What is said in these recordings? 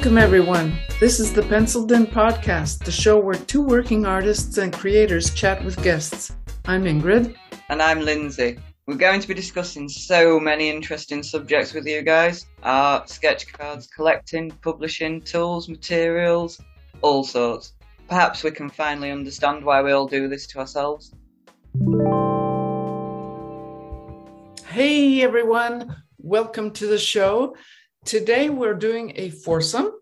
Welcome, everyone. This is the Penciled In Podcast, the show where two working artists and creators chat with guests. I'm Ingrid. And I'm Lindsey. We're going to be discussing so many interesting subjects with you guys art, sketch cards, collecting, publishing, tools, materials, all sorts. Perhaps we can finally understand why we all do this to ourselves. Hey, everyone. Welcome to the show. Today we're doing a foursome.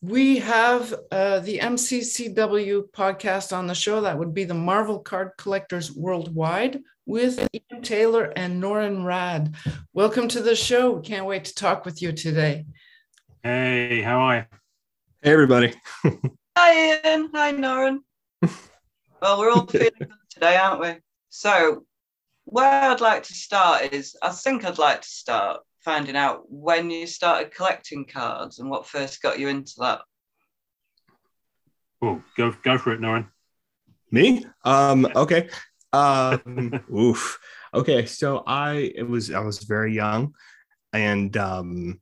We have uh, the MCCW podcast on the show. That would be the Marvel Card Collectors Worldwide with Ian Taylor and Norrin Radd. Welcome to the show. We can't wait to talk with you today. Hey, how are you? Hey, everybody. Hi, Ian. Hi, Norrin. well, we're all feeling good today, aren't we? So, where I'd like to start is I think I'd like to start finding out when you started collecting cards and what first got you into that. Oh, go go for it, Norrin. Me? Um, okay. Um, oof. Okay, so I it was I was very young, and um,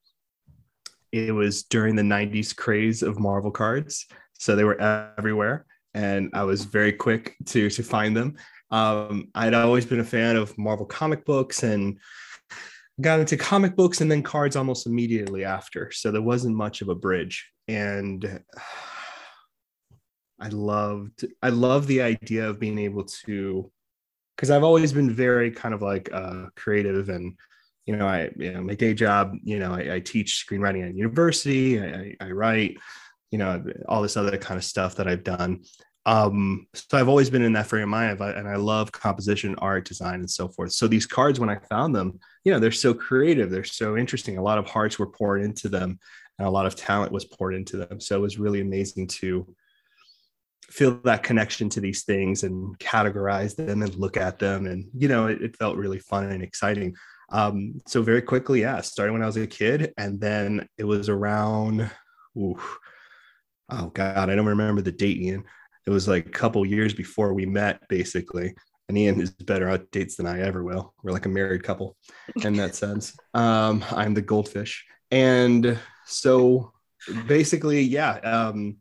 it was during the '90s craze of Marvel cards, so they were everywhere, and I was very quick to to find them. Um, I'd always been a fan of Marvel comic books and got into comic books and then cards almost immediately after. So there wasn't much of a bridge. And I loved, I love the idea of being able to, because I've always been very kind of like uh, creative and, you know, I, you know, my day job, you know, I, I teach screenwriting at university, I, I, I write, you know, all this other kind of stuff that I've done. Um, so I've always been in that frame of mind, and I love composition, art, design, and so forth. So these cards, when I found them, you know, they're so creative, they're so interesting. A lot of hearts were poured into them, and a lot of talent was poured into them. So it was really amazing to feel that connection to these things and categorize them and look at them, and you know, it, it felt really fun and exciting. Um, so very quickly, yeah, starting when I was a kid, and then it was around. Ooh, oh God, I don't remember the date, Ian it was like a couple years before we met basically. And ian is better at dates than i ever will. We're like a married couple in that sense. Um, i'm the goldfish. And so basically yeah um,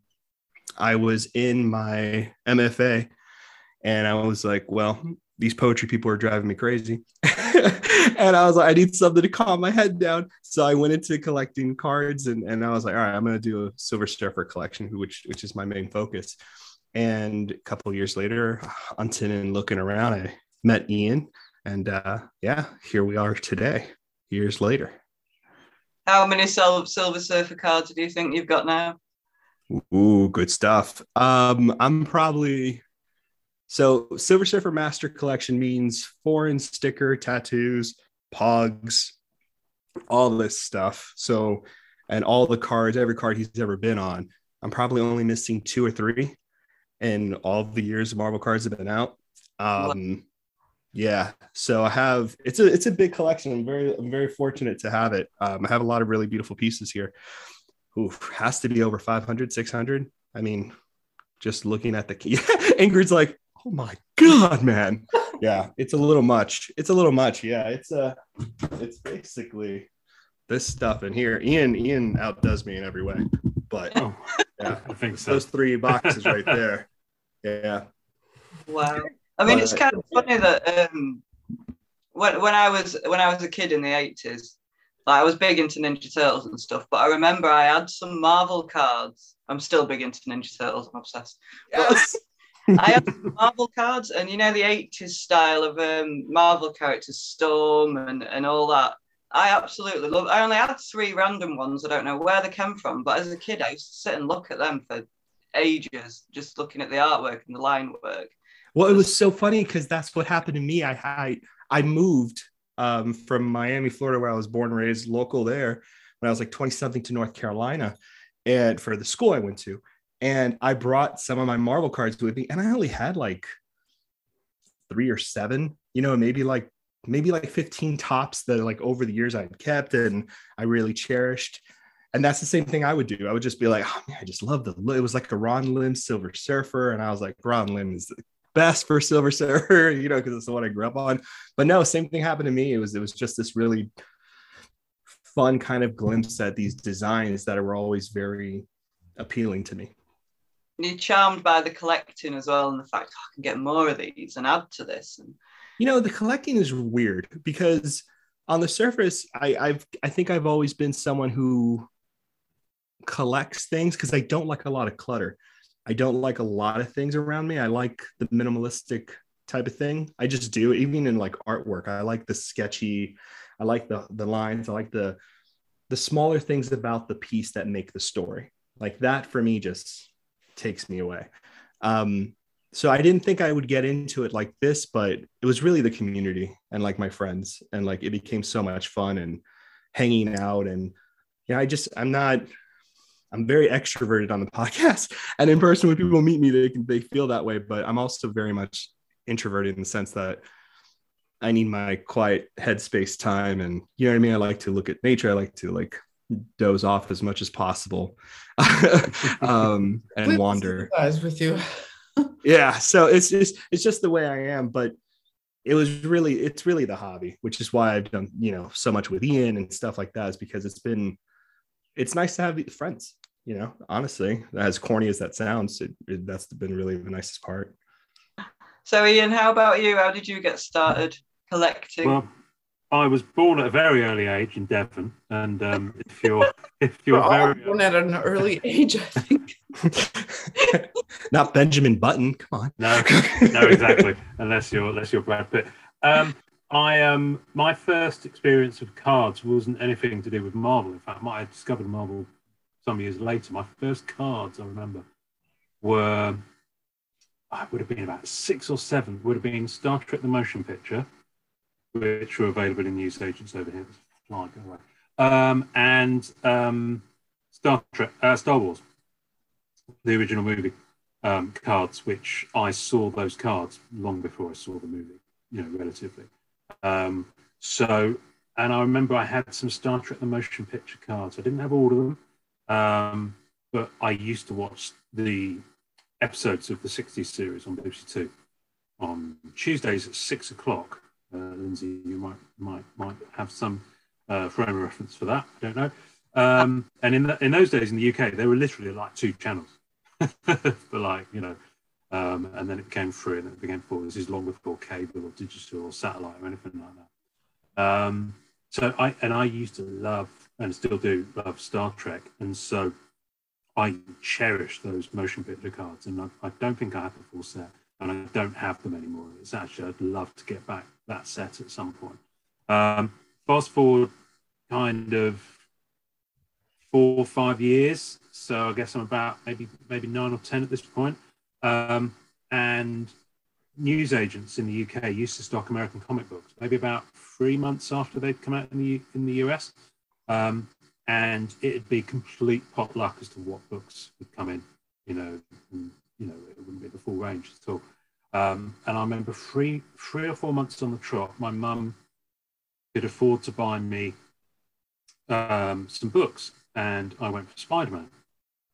i was in my mfa and i was like well these poetry people are driving me crazy. And i was like i need something to calm my head down. So i went into collecting cards and, and i was like all right i'm going to do a silver surfer collection which which is my main focus and a couple years later, hunting and looking around, I met Ian, and uh, yeah, here we are today, years later. How many Silver Surfer cards do you think you've got now? Ooh, good stuff. Um, I'm probably so Silver Surfer Master Collection means foreign sticker tattoos, pogs, all this stuff. So, and all the cards, every card he's ever been on. I'm probably only missing two or three in all the years Marvel cards have been out. Um, yeah, so I have it's a it's a big collection. I'm very I'm very fortunate to have it. Um, I have a lot of really beautiful pieces here. Oof, has to be over 500, 600. I mean, just looking at the key, Ingrid's like, oh my god, man. yeah, it's a little much. It's a little much. Yeah, it's a, uh, it's basically this stuff in here. Ian Ian outdoes me in every way, but oh. Yeah, I think so. Those three boxes right there. Yeah. Wow. I mean, it's kind of funny that um, when when I was when I was a kid in the eighties, like I was big into Ninja Turtles and stuff. But I remember I had some Marvel cards. I'm still big into Ninja Turtles. I'm obsessed. Yes. I have Marvel cards, and you know the '80s style of um, Marvel characters, Storm and and all that. I absolutely love. I only had three random ones. I don't know where they came from, but as a kid, I used to sit and look at them for ages, just looking at the artwork and the line work. Well, it was so funny because that's what happened to me. I I, I moved um, from Miami, Florida, where I was born and raised, local there, when I was like twenty something to North Carolina, and for the school I went to, and I brought some of my Marvel cards with me, and I only had like three or seven, you know, maybe like maybe like 15 tops that like over the years I had kept and I really cherished. And that's the same thing I would do. I would just be like, oh man, I just love the look. it was like a Ron Lim Silver Surfer. And I was like, Ron Lim is the best for Silver Surfer, you know, because it's the one I grew up on. But no, same thing happened to me. It was it was just this really fun kind of glimpse at these designs that were always very appealing to me. You're charmed by the collecting as well, and the fact oh, I can get more of these and add to this. And you know, the collecting is weird because on the surface, I, I've I think I've always been someone who collects things because I don't like a lot of clutter. I don't like a lot of things around me. I like the minimalistic type of thing. I just do, even in like artwork. I like the sketchy, I like the the lines, I like the the smaller things about the piece that make the story. Like that for me just takes me away. Um, so I didn't think I would get into it like this, but it was really the community and like my friends, and like it became so much fun and hanging out. And yeah, I just I'm not I'm very extroverted on the podcast, and in person when people meet me, they can they feel that way. But I'm also very much introverted in the sense that I need my quiet headspace time, and you know what I mean. I like to look at nature. I like to like doze off as much as possible, um, and wander. with you yeah so it's just it's just the way i am but it was really it's really the hobby which is why i've done you know so much with ian and stuff like that is because it's been it's nice to have friends you know honestly as corny as that sounds it, it, that's been really the nicest part. So ian how about you? How did you get started collecting? Well I was born at a very early age in Devon, and um, if you're if you're We're very born at an early age, I think. not benjamin button come on no, no, exactly, unless you're unless you're Brad Pitt. Um, I um, my first experience of cards wasn't anything to do with Marvel. In fact, I discovered Marvel some years later. My first cards I remember were I would have been about six or seven. Would have been Star Trek: The Motion Picture which were available in news agents over here. Um, and um, Star Trek, uh, Star Wars, the original movie um, cards, which I saw those cards long before I saw the movie, you know, relatively. Um, so, and I remember I had some Star Trek the motion picture cards. I didn't have all of them, um, but I used to watch the episodes of the 60s series on BBC Two on Tuesdays at six o'clock uh, Lindsey, you might might might have some uh, frame reference for that. I don't know. Um, and in the, in those days in the UK, there were literally like two channels for like you know, um, and then it came through and it became four. This is long before cable or digital or satellite or anything like that. Um, so I and I used to love and still do love Star Trek, and so I cherish those motion picture cards, and I, I don't think I have the full set and I don't have them anymore. It's actually I'd love to get back that set at some point. Um, fast forward, kind of four or five years. So I guess I'm about maybe maybe nine or ten at this point. Um, and news agents in the UK used to stock American comic books, maybe about three months after they'd come out in the in the US. Um, and it'd be complete potluck as to what books would come in, you know, and, you know, it wouldn't be the full range at all. Um, and I remember three, three or four months on the trot, my mum could afford to buy me um, some books, and I went for Spider Man.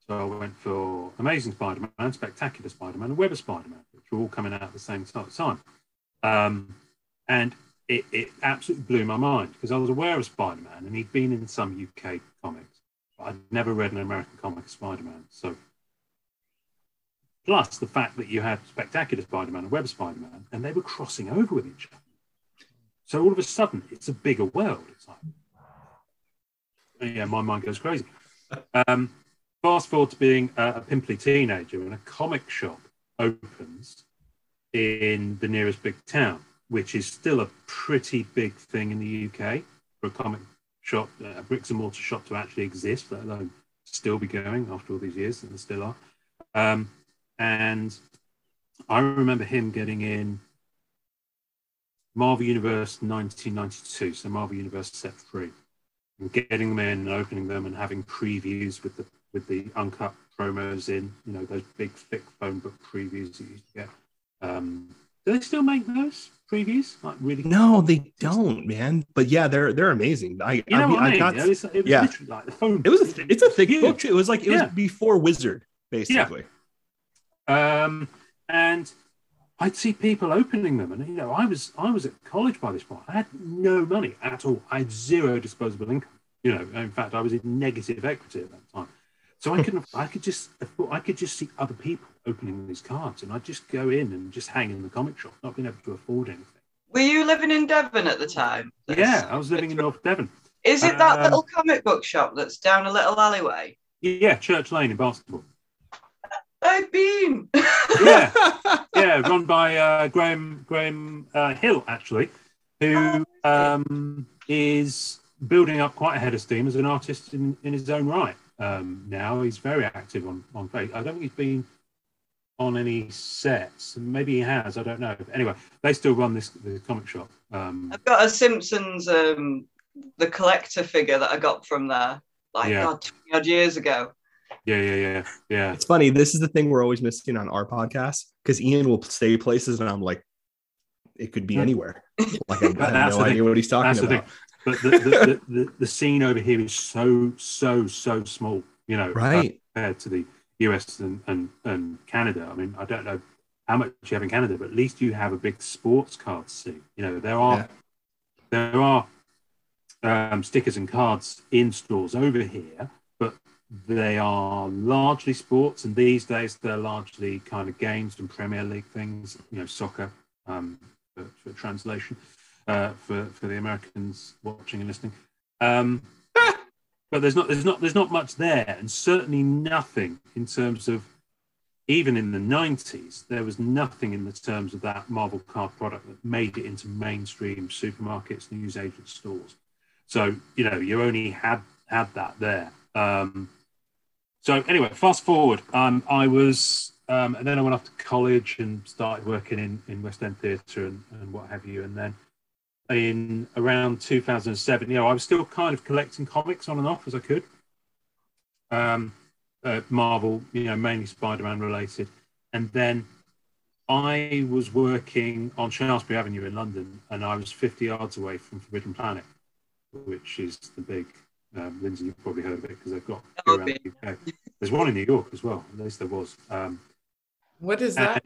So I went for Amazing Spider Man, Spectacular Spider Man, and Web of Spider Man, which were all coming out at the same time. Um, and it, it absolutely blew my mind because I was aware of Spider Man, and he'd been in some UK comics, but I'd never read an American comic Spider Man. So Plus the fact that you had Spectacular Spider-Man and Web Spider-Man, and they were crossing over with each other. So all of a sudden, it's a bigger world. It's like, yeah, my mind goes crazy. Um, fast forward to being a, a pimply teenager, and a comic shop opens in the nearest big town, which is still a pretty big thing in the UK for a comic shop, a bricks and mortar shop to actually exist, let alone still be going after all these years, and still are. Um, and I remember him getting in Marvel Universe 1992, so Marvel Universe set three, and getting them in and opening them and having previews with the with the uncut promos in, you know, those big thick phone book previews that you get. Um, do they still make those previews? Like really? No, they don't, man. But yeah, they're they're amazing. I you know I, mean, I, I got it was, it was yeah. like the phone. It was a th- it's a thick Huge. book. It was like it Yeah. was before Wizard, basically. Um, and I'd see people opening them, and you know, I was I was at college by this point. I had no money at all. I had zero disposable income. You know, in fact, I was in negative equity at that time. So I couldn't. I could just. I could just see other people opening these cards, and I'd just go in and just hang in the comic shop, not being able to afford anything. Were you living in Devon at the time? Yeah, I was living in North Devon. Is it that Um, little comic book shop that's down a little alleyway? Yeah, Church Lane in Barnstaple. I've been. Yeah, yeah, run by uh, Graham Graham uh, Hill actually, who um, is building up quite a head of steam as an artist in, in his own right. Um, now he's very active on on Facebook. I don't think he's been on any sets. Maybe he has. I don't know. But anyway, they still run this the comic shop. Um, I've got a Simpsons, um, the collector figure that I got from there, like Yeah. God, 20 odd years ago. Yeah, yeah, yeah, yeah. It's funny. This is the thing we're always missing on our podcast because Ian will say places, and I'm like, it could be Hmm. anywhere. Like I, have the no thing. idea what he's talking That's the about. thing. But the, the, the, the, the scene over here is so so so small. You know, Right. compared to the US and, and, and Canada. I mean, I don't know how much you have in Canada, but at least you have a big sports card scene. You know, there are Yeah. there are um, stickers and cards in stores over here, they are largely sports, and these days they're largely kind of games and Premier League things. You know, soccer um, for, for translation uh, for for the Americans watching and listening. Um, but there's not there's not there's not much there, and certainly nothing in terms of even in the 90s there was nothing in the terms of that Marvel card product that made it into mainstream supermarkets, newsagent stores. So you know you only had had that there. Um, so anyway, fast forward. Um, I was um, and then I went off to college and started working in in West End Theatre and, and what have you, and then in around 2007, you know, I was still kind of collecting comics on and off as I could. Um, uh, Marvel, you know, mainly Spider-Man related, and then I was working on Shaftesbury Avenue in London, and I was 50 yards away from Forbidden Planet, which is the big. Um, Lindsey, you've probably heard of it because they've got Oh, around the UK. There's one in New York as well. At least there was. Um, What is that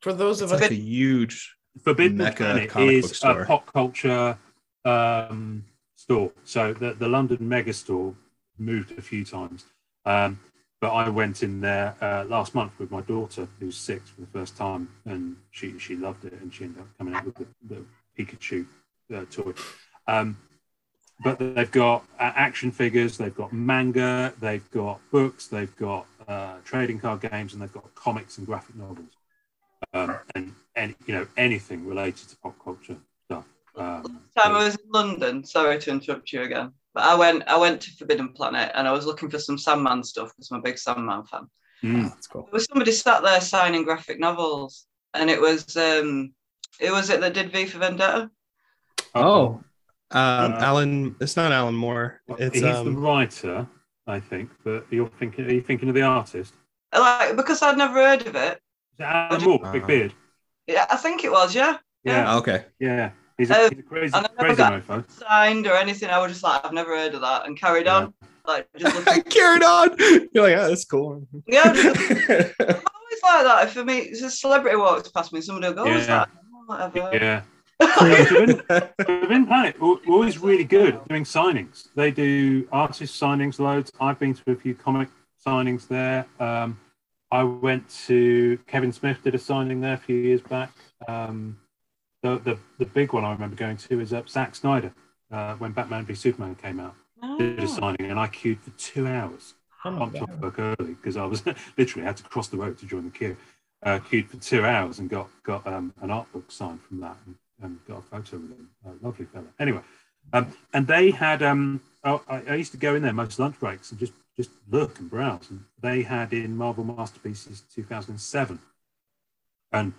for those of It's us? like a huge. Forbidden Mecca Planet comic book is store. a pop culture um, store. So the, the London mega store moved a few times. Um, but I went in there uh, last month with my daughter, who's six for the first time, and she, she loved it. And she ended up coming out with the, the Pikachu uh, toy. Um, but they've got uh, action figures, they've got manga, they've got books, they've got uh, trading card games, and they've got comics and graphic novels um, and and you know anything related to pop culture stuff. Um, time I was in London. Sorry to interrupt you again, but I went I went to Forbidden Planet and I was looking for some Sandman stuff because I'm a big Sandman fan. mm, Oh, that's cool. There was somebody sat there signing graphic novels, and it was um, it was it that did V for Vendetta. Oh, um, Uh, Alan. It's not Alan Moore. It's he's the um, writer, I think. But you're thinking, are you thinking of the artist? Like because I'd never heard of it. Is it Alan Moore, Big Uh, Beard? Yeah, I think it was. Yeah, Yeah, oh, okay. yeah. He's a, Uh, he's a crazy, and I never crazy got- signed or anything. I was just like, I've never heard of that, and carried Yeah. on. Like just looking. Carried on. You're like, oh, that's cool. yeah, just, I'm always like that. If for me, it's a celebrity walks past me, somebody will go, oh, it's Yeah. like, oh, whatever. Yeah. Forbidden Planet are always really good at doing signings. They do artist signings loads. I've been to a few comic signings there. Um, I went to Kevin Smith did a signing there a few years back. Um, the, the the big one I remember going to is uh, Zack Snyder uh, when Batman v Superman came out. Did a Oh. signing and I queued for two hours. I'm to work early because I was literally had to cross the road to join the queue. Uh, queued for two hours and got got um, an art book signed from that and, and got a photo with him. A lovely fella. Anyway, um, and they had um, oh, I, I used to go in there most lunch breaks and just just look and browse. And they had in Marvel Masterpieces 2007, and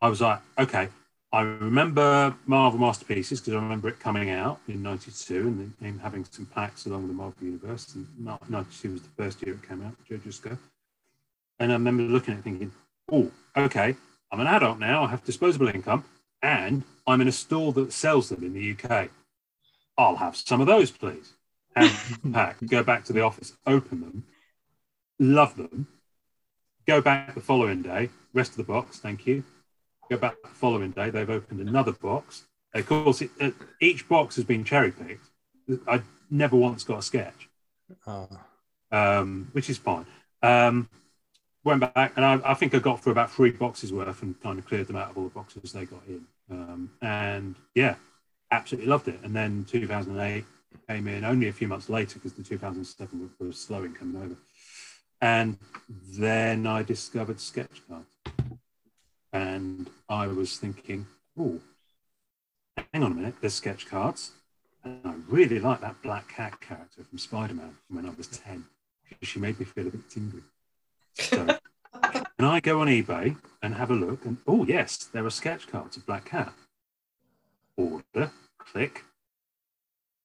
I was like, okay. I remember Marvel Masterpieces because I remember it coming out in '92 and then having some packs along the Marvel Universe. And '92 was the first year it came out, Joe Jusko. And I remember looking at it thinking, oh, okay, I'm an adult now. I have disposable income and I'm in a store that sells them in the UK. I'll have some of those, please. And pack, go back to the office, open them, love them, go back the following day, rest of the box, thank you. Go back the following day, they've opened another box. Of course, it, uh, each box has been cherry picked. I never once got a sketch, Uh, um, which is fine. Um, went back and I, I think I got through about three boxes worth and kind of cleared them out of all the boxes they got in. Um, and yeah, absolutely loved it. And then 2008 came in only a few months later because the 2007 was slow in coming over. And then I discovered sketch cards. And I was thinking, oh, hang on a minute, there's sketch cards. And I really like that Black Cat character from Spider Man when I was 10 because she made me feel a bit tingly. So, can I go on eBay and have a look? And oh, yes, there are sketch cards of Black Cat. Order, click.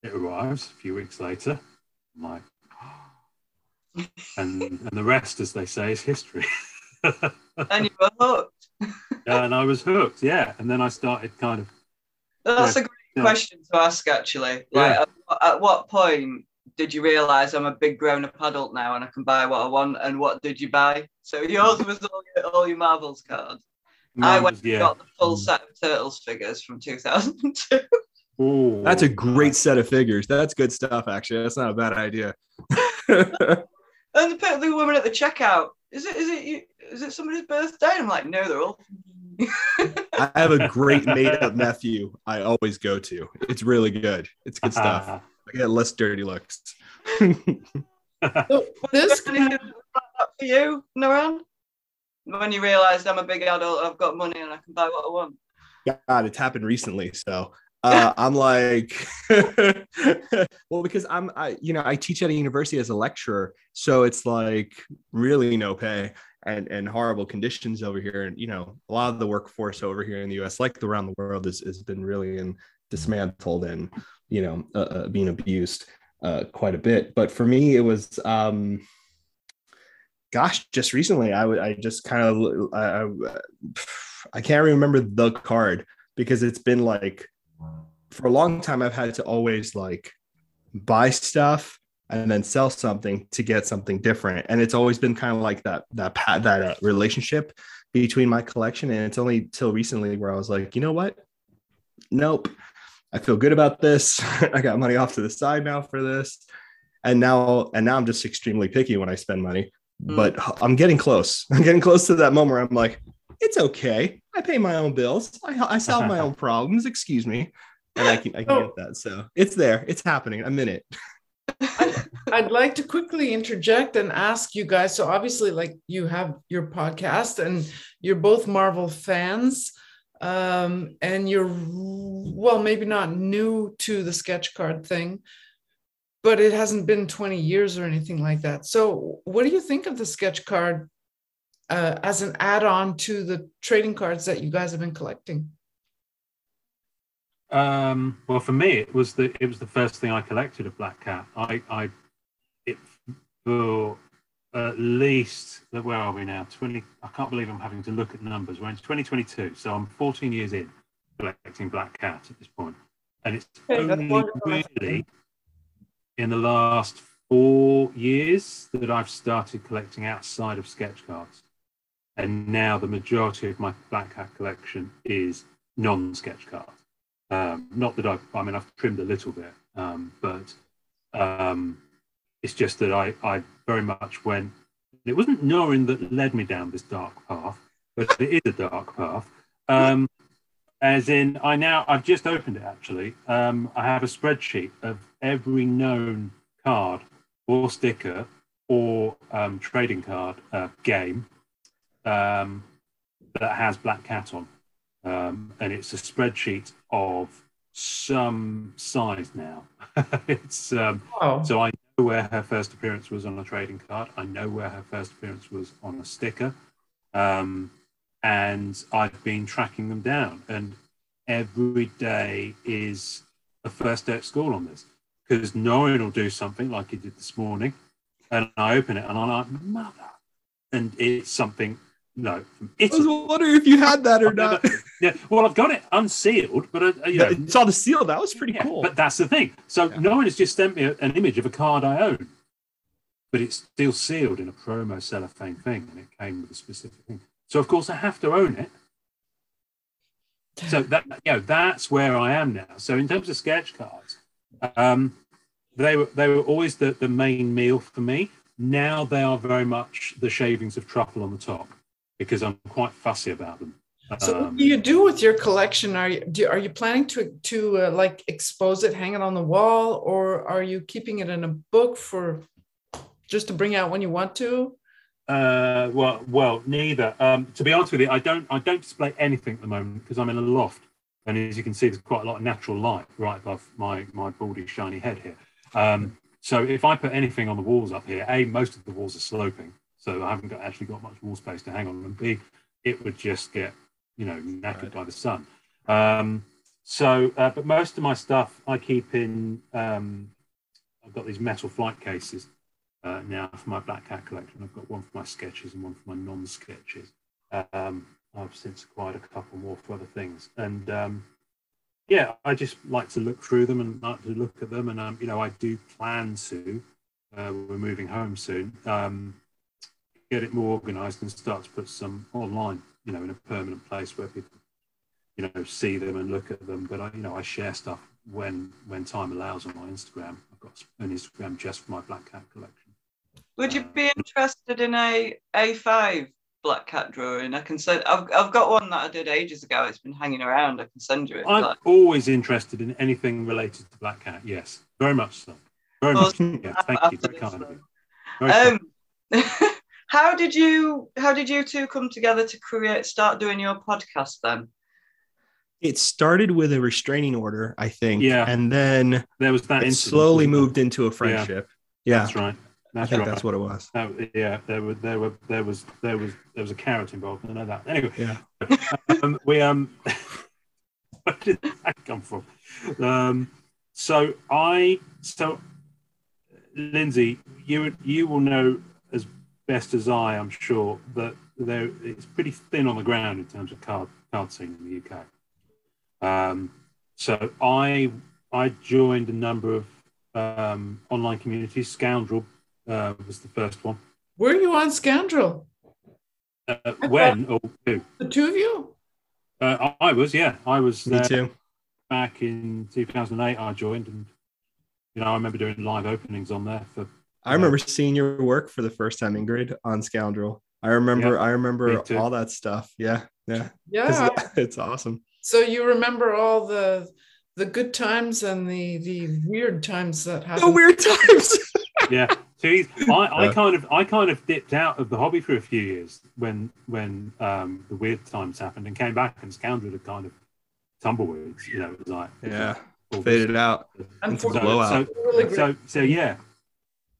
It arrives a few weeks later. I'm like, and, and the rest, as they say, is history. And you were hooked. and I was hooked, yeah. And then I started kind of That's Yeah. a great Yeah. question to ask, actually. Like, Yeah. at, at what point did you realize I'm a big grown-up adult now and I can buy what I want? And what did you buy? So yours was all your, all your Marvels cards. I went was- and got the full Mm. set of Turtles figures from 2002. Ooh, that's a great set of figures. That's good stuff, actually. That's not a bad idea. And the, pe- the woman at the checkout, is it is it you, is it somebody's birthday? I'm like, no, they're all. I have a great made up nephew I always go to. It's really good. It's good stuff. I get less dirty looks. So this Anything like that for you, Norrin? When you realised I'm a big adult, I've got money and I can buy what I want. God, it's happened recently. So uh, I'm like, well, because I'm, I, you know, I teach at a university as a lecturer, so it's like really no pay and and horrible conditions over here, and you know, a lot of the workforce over here in the U.S., like around the world, has has been really in, dismantled and you know uh, uh, being abused uh, quite a bit. But for me, it was. um Gosh, just recently, I would I just kind of I, I, can't remember the card because it's been like for a long time I've had to always like buy stuff and then sell something to get something different and it's always been kind of like that that pa- that uh, relationship between my collection and it's only till recently where I was like you know what nope I feel good about this I got money off to the side now for this and now and now I'm just extremely picky when I spend money Mm. but I'm getting close I'm getting close to that moment where I'm like it's okay. I pay my own bills. I, I solve my own problems. Excuse me. And I can, I can get that. So it's there. It's happening. I'm in it. I'd like to quickly interject and ask you guys. So obviously, like you have your podcast, and you're both Marvel fans, um, and you're well, maybe not new to the sketch card thing, but it hasn't been 20 years or anything like that. So, what do you think of the sketch card uh, as an add-on to the trading cards that you guys have been collecting? Um, well, for me, it was the it was the first thing I collected of Black Cat. I, I, it for at least where are we now? Twenty. I can't believe I'm having to look at numbers. We're in 2022, so I'm 14 years in collecting Black Cat at this point, and it's Okay, only really in the last four years that I've started collecting outside of sketch cards, and now the majority of my Black Cat collection is non-sketch cards. Um, not that I've, I mean, I've trimmed a little bit, um, but um, it's just that I, I very much went, it wasn't Norrin that led me down this dark path, but it is a dark path. Um, as in, I now, I've just opened it actually. Um, I have a spreadsheet of every known card or sticker or um, trading card uh, game um, that has Black Cat on um, and it's a spreadsheet of some size now. it's um, Wow. so I where her first appearance was on a trading card. I know where her first appearance was on a sticker, um, and I've been tracking them down. And every day is a first day at school on this because Norrin will do something like he did this morning, and I open it and I'm like, mother, and it's something. No, from I was wondering if you had that or not. Yeah, well, I've got it unsealed, but uh, you know, I saw the seal. That was pretty yeah, cool. But that's the thing. So Yeah. no one has just sent me a- an image of a card I own, but it's still sealed in a promo cellophane thing, and it came with a specific thing. So of course I have to own it. So that you know that's where I am now. So in terms of sketch cards, um, they were they were always the, the main meal for me. Now they are very much the shavings of truffle on the top because I'm quite fussy about them. So what Um, do you do with your collection? Are you do, are you planning to to uh, like expose it, hang it on the wall, or are you keeping it in a book for just to bring out when you want to? Uh, well, well, neither. Um, to be honest with you, I don't, I don't display anything at the moment because I'm in a loft, and as you can see, there's quite a lot of natural light right above my my baldy shiny head here. Um, so if I put anything on the walls up here, a most of the walls are sloping, so I haven't got, actually got much wall space to hang on, and b it would just get you know knackered by the sun. Um, so, uh, but most of my stuff I keep in. Um, I've got these metal flight cases uh, now for my Black Cat collection. I've got one for my sketches and one for my non-sketches. Um, I've since acquired a couple more for other things, and um, yeah, I just like to look through them and like to look at them, and um, you know, I do plan to. Uh, we're moving home soon. Um, get it more organised and start to put some online, you know, in a permanent place where people, you know, see them and look at them. But I, you know, I share stuff when when time allows on my Instagram. I've got an Instagram just for my Black Cat collection. Would you be interested in a A5 black cat drawing? I can send. I've, I've got one that I did ages ago. It's been hanging around. I can send you it. I'm like. always interested in anything related to Black Cat. Yes, very much so. Very much. Yeah, thank you. Very kind of you. Very. Um, how did you how did you two come together to create start doing your podcast then? It started with a restraining order, I think. Yeah. And then there was that it incident, slowly moved into a friendship. Yeah. That's right. I That's think right. that's what it was. That- yeah, there were there were there was there was there was a carrot involved. I know that. Anyway, Yeah. um, we um, where did that come from? Um, so I so Lindsey, you you will know as best as I, I'm sure that there it's pretty thin on the ground in terms of card card scene in the UK. Um, so I I joined a number of um, online communities. Scoundrel uh, was the first one. Were you on Scoundrel? Uh, when or who? The two of you? Uh, I I was, yeah, I was Me too. back in 2008. I joined, and you know, I remember doing live openings on there for. I remember seeing your work for the first time, Ingrid, on Scoundrel. I remember. Yeah, I remember all that stuff. Yeah, yeah. Yeah. It's, it's awesome. So you remember all the the good times and the the weird times that happened. The weird times. Yeah, so he's, I, I Yeah. kind of, I kind of dipped out of the hobby for a few years when when um, the weird times happened, and came back, and Scoundrel had kind of tumbleweeds. You know, it was like yeah, all this- faded out. And Into for- the blowout. So, so, so yeah.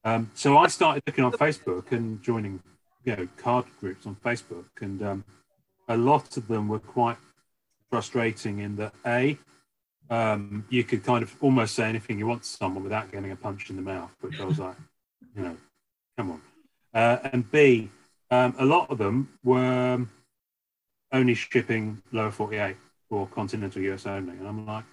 Um, so I started looking on Facebook and joining, you know, card groups on Facebook, and um, a lot of them were quite frustrating in that a, um, you could kind of almost say anything you want to someone without getting a punch in the mouth, which I was like, you know, come on. Uh, and b, um, a lot of them were only shipping lower 48 or continental US only, and I'm like.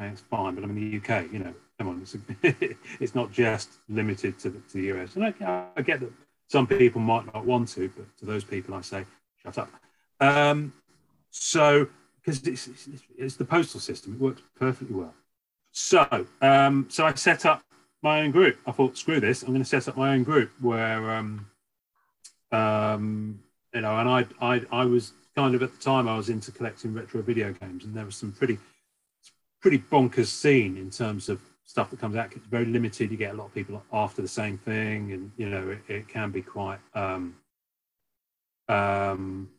Okay, it's fine, but I'm in the UK. You know, on, it's, it's not just limited to the, to the US. And I, I get that some people might not want to, but to those people, I say, shut up. Um, so, because it's, it's, it's the postal system, it works perfectly well. So, um, so I set up my own group. I thought, screw this, I'm going to set up my own group where, um, um, you know, and I, I, I was kind of at the time I was into collecting retro video games, and there was some pretty pretty bonkers scene in terms of stuff that comes out. It's very limited. You get a lot of people after the same thing, and you know it, it can be quite. Um, um,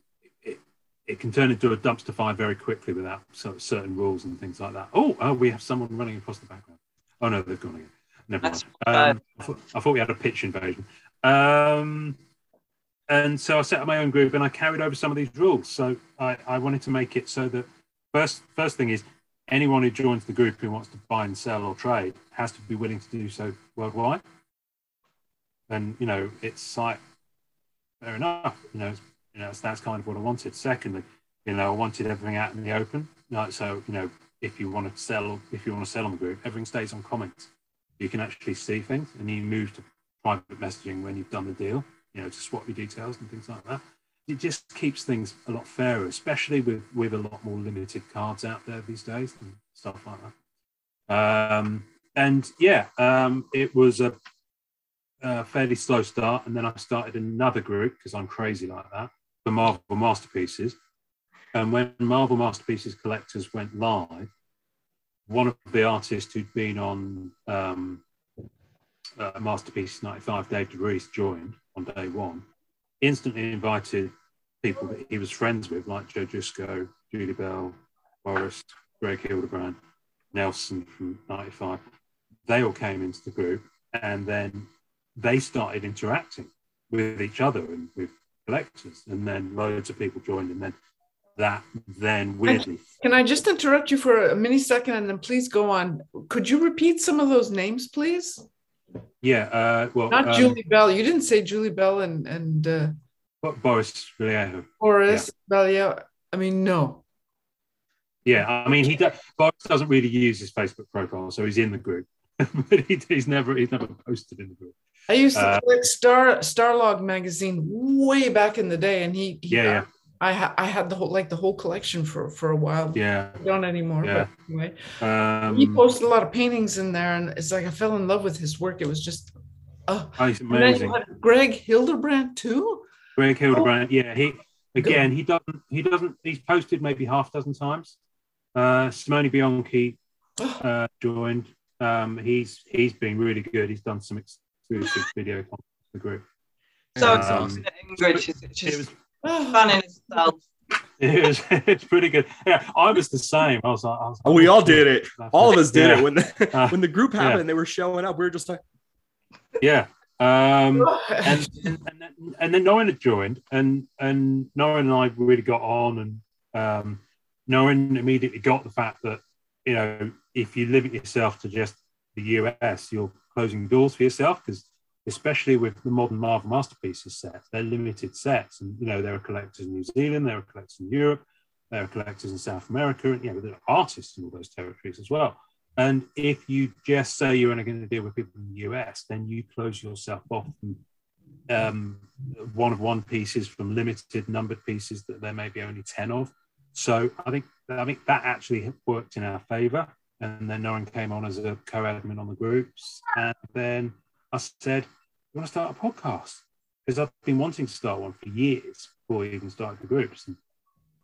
it, it can turn into a dumpster fire very quickly without certain rules and things like that. Oh, oh, we have someone running across the background. Oh no, they've gone again. Never That's mind. Um, I, thought, I thought we had a pitch invasion. Um, and so I set up my own group and I carried over some of these rules. So I, I wanted to make it so that first first thing is anyone who joins the group who wants to buy and sell or trade has to be willing to do so worldwide. And you know, it's like fair enough. You know, you know that's, that's kind of what I wanted. Secondly, you know, I wanted everything out in the open. Like so, you know, if you want to sell, if you want to sell on the group, everything stays on comments. You can actually see things, and you move to private messaging when you've done the deal. You know, to swap your details and things like that. It just keeps things a lot fairer, especially with with a lot more limited cards out there these days and stuff like that. Um, and yeah, um, it was a, a fairly slow start, and then I started another group because I'm crazy like that for Marvel masterpieces. And when Marvel Masterpieces Collectors went live, one of the artists who'd been on um, uh, Masterpiece 95, Dave DeVries, joined on day one, instantly invited people that he was friends with, like Joe Jusko, Julie Bell, Boris, Greg Hildebrandt, Nelson from 95. They all came into the group and then they started interacting with each other and with collectors. And then loads of people joined. And then that then weirdly. Can I just interrupt you for a mini second and then please go on? Could you repeat some of those names, please? Yeah. Uh, well, not um, Julie Bell. You didn't say Julie Bell and and uh, Boris Vallejo. Boris yeah. Vallejo. I mean, no. Yeah, I mean, he does, Boris doesn't really use his Facebook profile, so he's in the group, but he, he's never he's never posted in the group. I used to uh, collect Star Starlog magazine way back in the day, and he, he yeah, yeah. I ha- I had the whole like the whole collection for for a while. Yeah, don't anymore. Yeah. But anyway, um, he posted a lot of paintings in there, and it's like I fell in love with his work. It was just, oh, oh it's and then amazing. you had Greg Hildebrandt too. Greg Hildebrandt, yeah, he again he doesn't he doesn't he's posted maybe half a dozen times. Uh, Simone Bianchi uh, joined. Um, he's he's been really good. He's done some exclusive video content for the group. So Um, Ingrid, she's, It was fun in itself. it was it's pretty good. Yeah, I was the same. I was like, I was Oh, we all did it. All of us did Yeah. it when the, Uh, when the group happened. yeah. and They were showing up. We were just like, Yeah. Um, and, and, and, then, and then Norrin had joined, and and Norrin and I really got on, and um, Norrin immediately got the fact that you know if you limit yourself to just the US, you're closing doors for yourself because especially with the modern Marvel masterpieces sets, they're limited sets, and you know there are collectors in New Zealand, there are collectors in Europe, there are collectors in South America, and you know there are artists in all those territories as well. And if you just say you're only going to deal with people in the US, then you close yourself off from um, one of one pieces from limited numbered pieces that there may be only 10 of. So I think I think that actually worked in our favor. And then Norrin came on as a co-admin on the groups. And then I said, want to start a podcast? Because I've been wanting to start one for years before we even started the groups. And,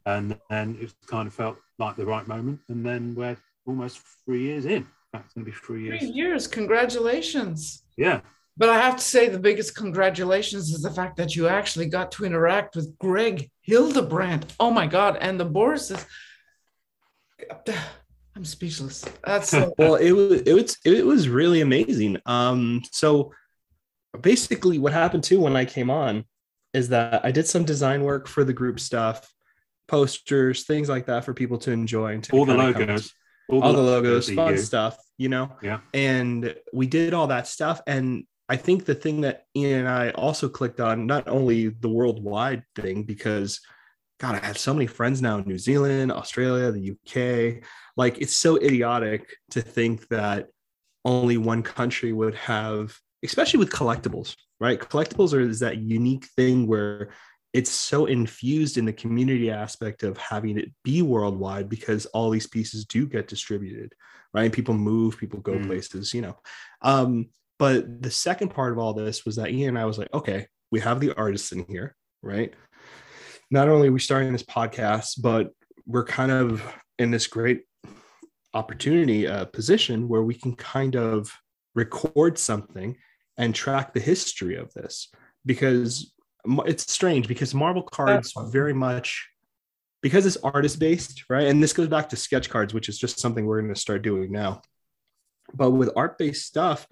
and then it kind of felt like the right moment. And then we're almost three years in. That's going to be three years. Three years, congratulations. Yeah. But I have to say, the biggest congratulations is the fact that you actually got to interact with Greg Hildebrandt. Oh my God. And the Boris is, I'm speechless. That's so, well it was it was it was really amazing um so basically what happened too when i came on is that i did some design work for the group stuff posters things like that for people to enjoy and to All the logos. all the logos fun you- stuff you know Yeah. and we did all that stuff and i think the thing that ian and i also clicked on not only the worldwide thing because god i have so many friends now in new zealand australia the uk like it's so idiotic to think that only one country would have especially with collectibles right? Collectibles are is that unique thing where it's so infused in the community aspect of having it be worldwide because all these pieces do get distributed right? People move people go Mm. places you know. Um but the second part of all this was that ian and i was like okay we have the artists in here right? Not only are we starting this podcast but we're kind of in this great opportunity uh, position where we can kind of record something and track the history of this because it's strange because marvel cards very much because it's artist based right? And this goes back to sketch cards which is just something we're going to start doing now. But with art based stuff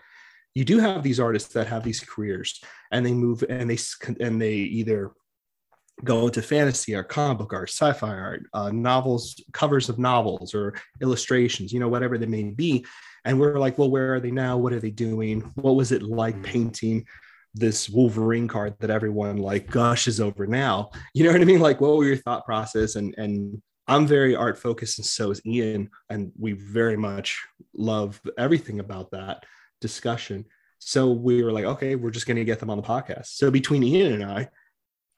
you do have these artists that have these careers and they move and they and they either go into fantasy or comic book art, sci-fi art, uh, novels, covers of novels, or illustrations, you know, whatever they may be. And we're like, well, where are they now? What are they doing? What was it like painting this Wolverine card that everyone like gushes over now? You know what I mean? Like, what were your thought process? And and I'm very art focused, and so is Ian, and we very much love everything about that discussion. So we were like, okay, we're just going to get them on the podcast. So between Ian and I,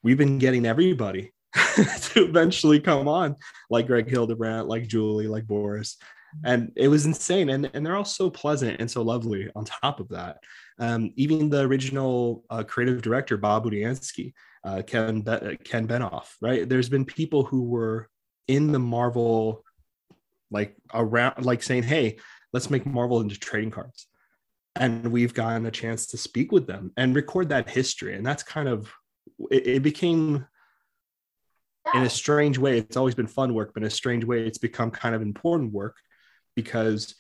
we've been getting everybody to eventually come on, like Greg Hildebrandt, like Julie, like Boris. and it was insane. And, and they're all so pleasant and so lovely on top of that. Um, even the original uh, creative director bob Budiansky, uh, ken, Be- ken benoff right? There's been people who were in the marvel like around like saying hey let's make marvel into trading cards. And we've gotten a chance to speak with them and record that history. And that's kind of it, it became in a strange way it's always been fun work but in a strange way it's become kind of important work because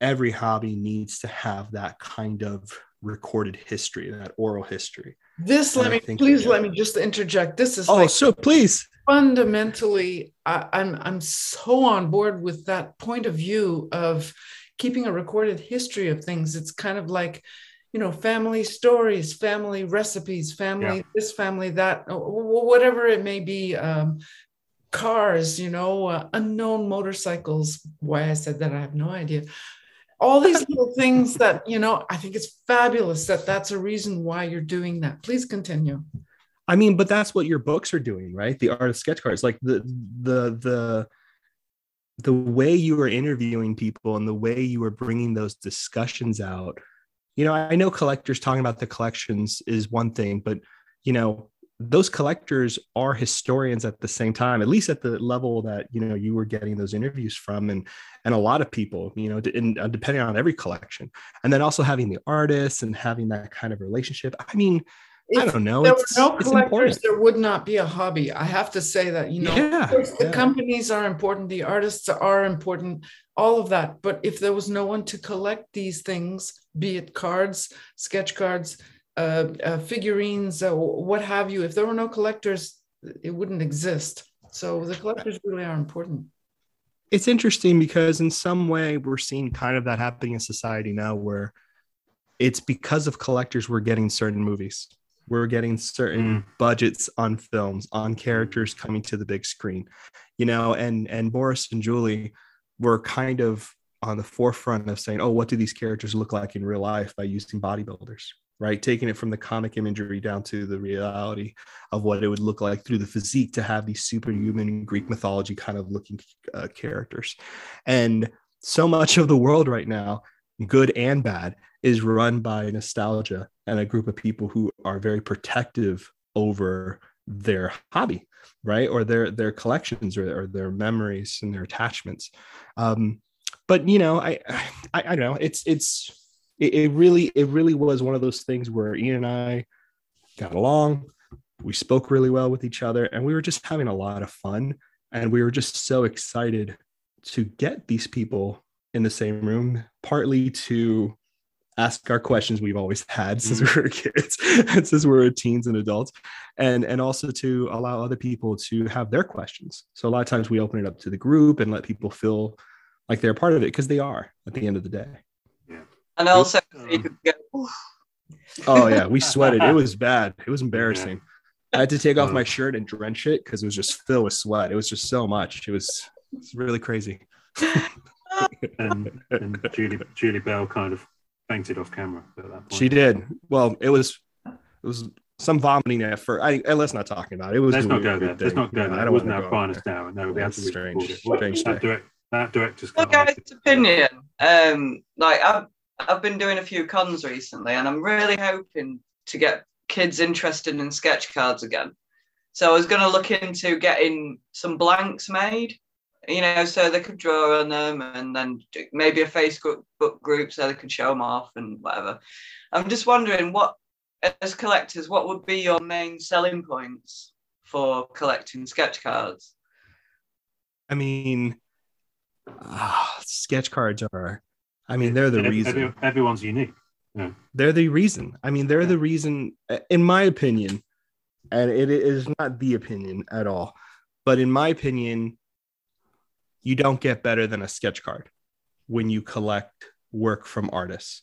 every hobby needs to have that kind of recorded history that oral history. This let me please let me just interject. This is oh like so please. fundamentally I, i'm i'm so on board with that point of view of keeping a recorded history of things. It's kind of like you know family stories family recipes family yeah. this family that whatever it may be um, cars you know uh, unknown motorcycles. Why i said that i have no idea. All these little things that you know i think it's fabulous that that's a reason why you're doing that. Please continue. I mean but that's what your books are doing right? The art of sketch cards like the the the the way you were interviewing people and the way you were bringing those discussions out you know i know collectors talking about the collections is one thing but you know those collectors are historians at the same time at least at the level that you know you were getting those interviews from and and a lot of people you know in, uh, depending on every collection and then also having the artists and having that kind of relationship i mean if I don't know. There it's, were no collectors. There would not be a hobby. I have to say that. You know, yeah, the yeah. companies are important. The artists are important. All of that. But if there was no one to collect these things, be it cards, sketch cards, uh, uh, figurines, uh, what have you, if there were no collectors, it wouldn't exist. So the collectors really are important. It's interesting because in some way we're seeing kind of that happening in society now, where it's because of collectors we're getting certain movies we're getting certain mm. budgets on films on characters coming to the big screen you know and and boris and julie were kind of on the forefront of saying oh what do these characters look like in real life by using bodybuilders right? Taking it from the comic imagery down to the reality of what it would look like through the physique to have these superhuman greek mythology kind of looking uh, characters. And so much of the world right now good and bad is run by nostalgia and a group of people who are very protective over their hobby right? Or their their collections or, or their memories and their attachments. Um but you know i i, I don't know. It's it's it, it really it really was one of those things where ian and i got along. We spoke really well with each other and we were just having a lot of fun. And we were just so excited to get these people in the same room partly to ask our questions we've always had since mm-hmm. we were kids and since we were teens and adults. And and also to allow other people to have their questions. So a lot of times we open it up to the group and let people feel like they're part of it because they are at the end of the day. Yeah. And also oh yeah we sweated. It was bad. It was embarrassing. Yeah. i had to take off my shirt and drench it because it was just filled with sweat. It was just so much. It was, it was really crazy. And, and Julie Julie Bell kind of fainted off camera at that point. She did. Well, it was it was some vomiting at first. I, I let's not talk about it. It was let's not go there. Let's not go there. I don't wasn't our finest hour. No, we had to strange. strange that, direct, that director's well, guys' opinion. Um, like I've I've been doing a few cons recently, and I'm really hoping to get kids interested in sketch cards again. So I was going to look into getting some blanks made you know, so they could draw on them and then maybe a Facebook group so they could show them off and whatever. I'm just wondering what, as collectors, what would be your main selling points for collecting sketch cards? I mean, uh, sketch cards are, I mean, they're the reason. everyone's unique. Yeah. They're the reason. I mean, they're yeah. the reason, in my opinion, and it is not the opinion at all, but in my opinion, you don't get better than a sketch card when you collect work from artists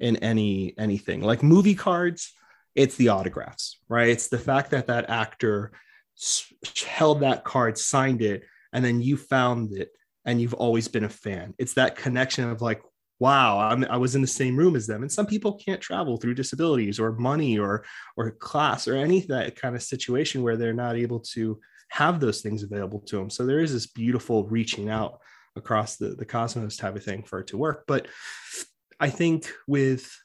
in any anything. Like movie cards it's the autographs right? It's the fact that that actor held that card signed it and then you found it and you've always been a fan. It's that connection of like wow I'm, i was in the same room as them. And some people can't travel through disabilities or money or or class or any that kind of situation where they're not able to have those things available to them. So there is this beautiful reaching out across the, the cosmos type of thing for it to work. But I think with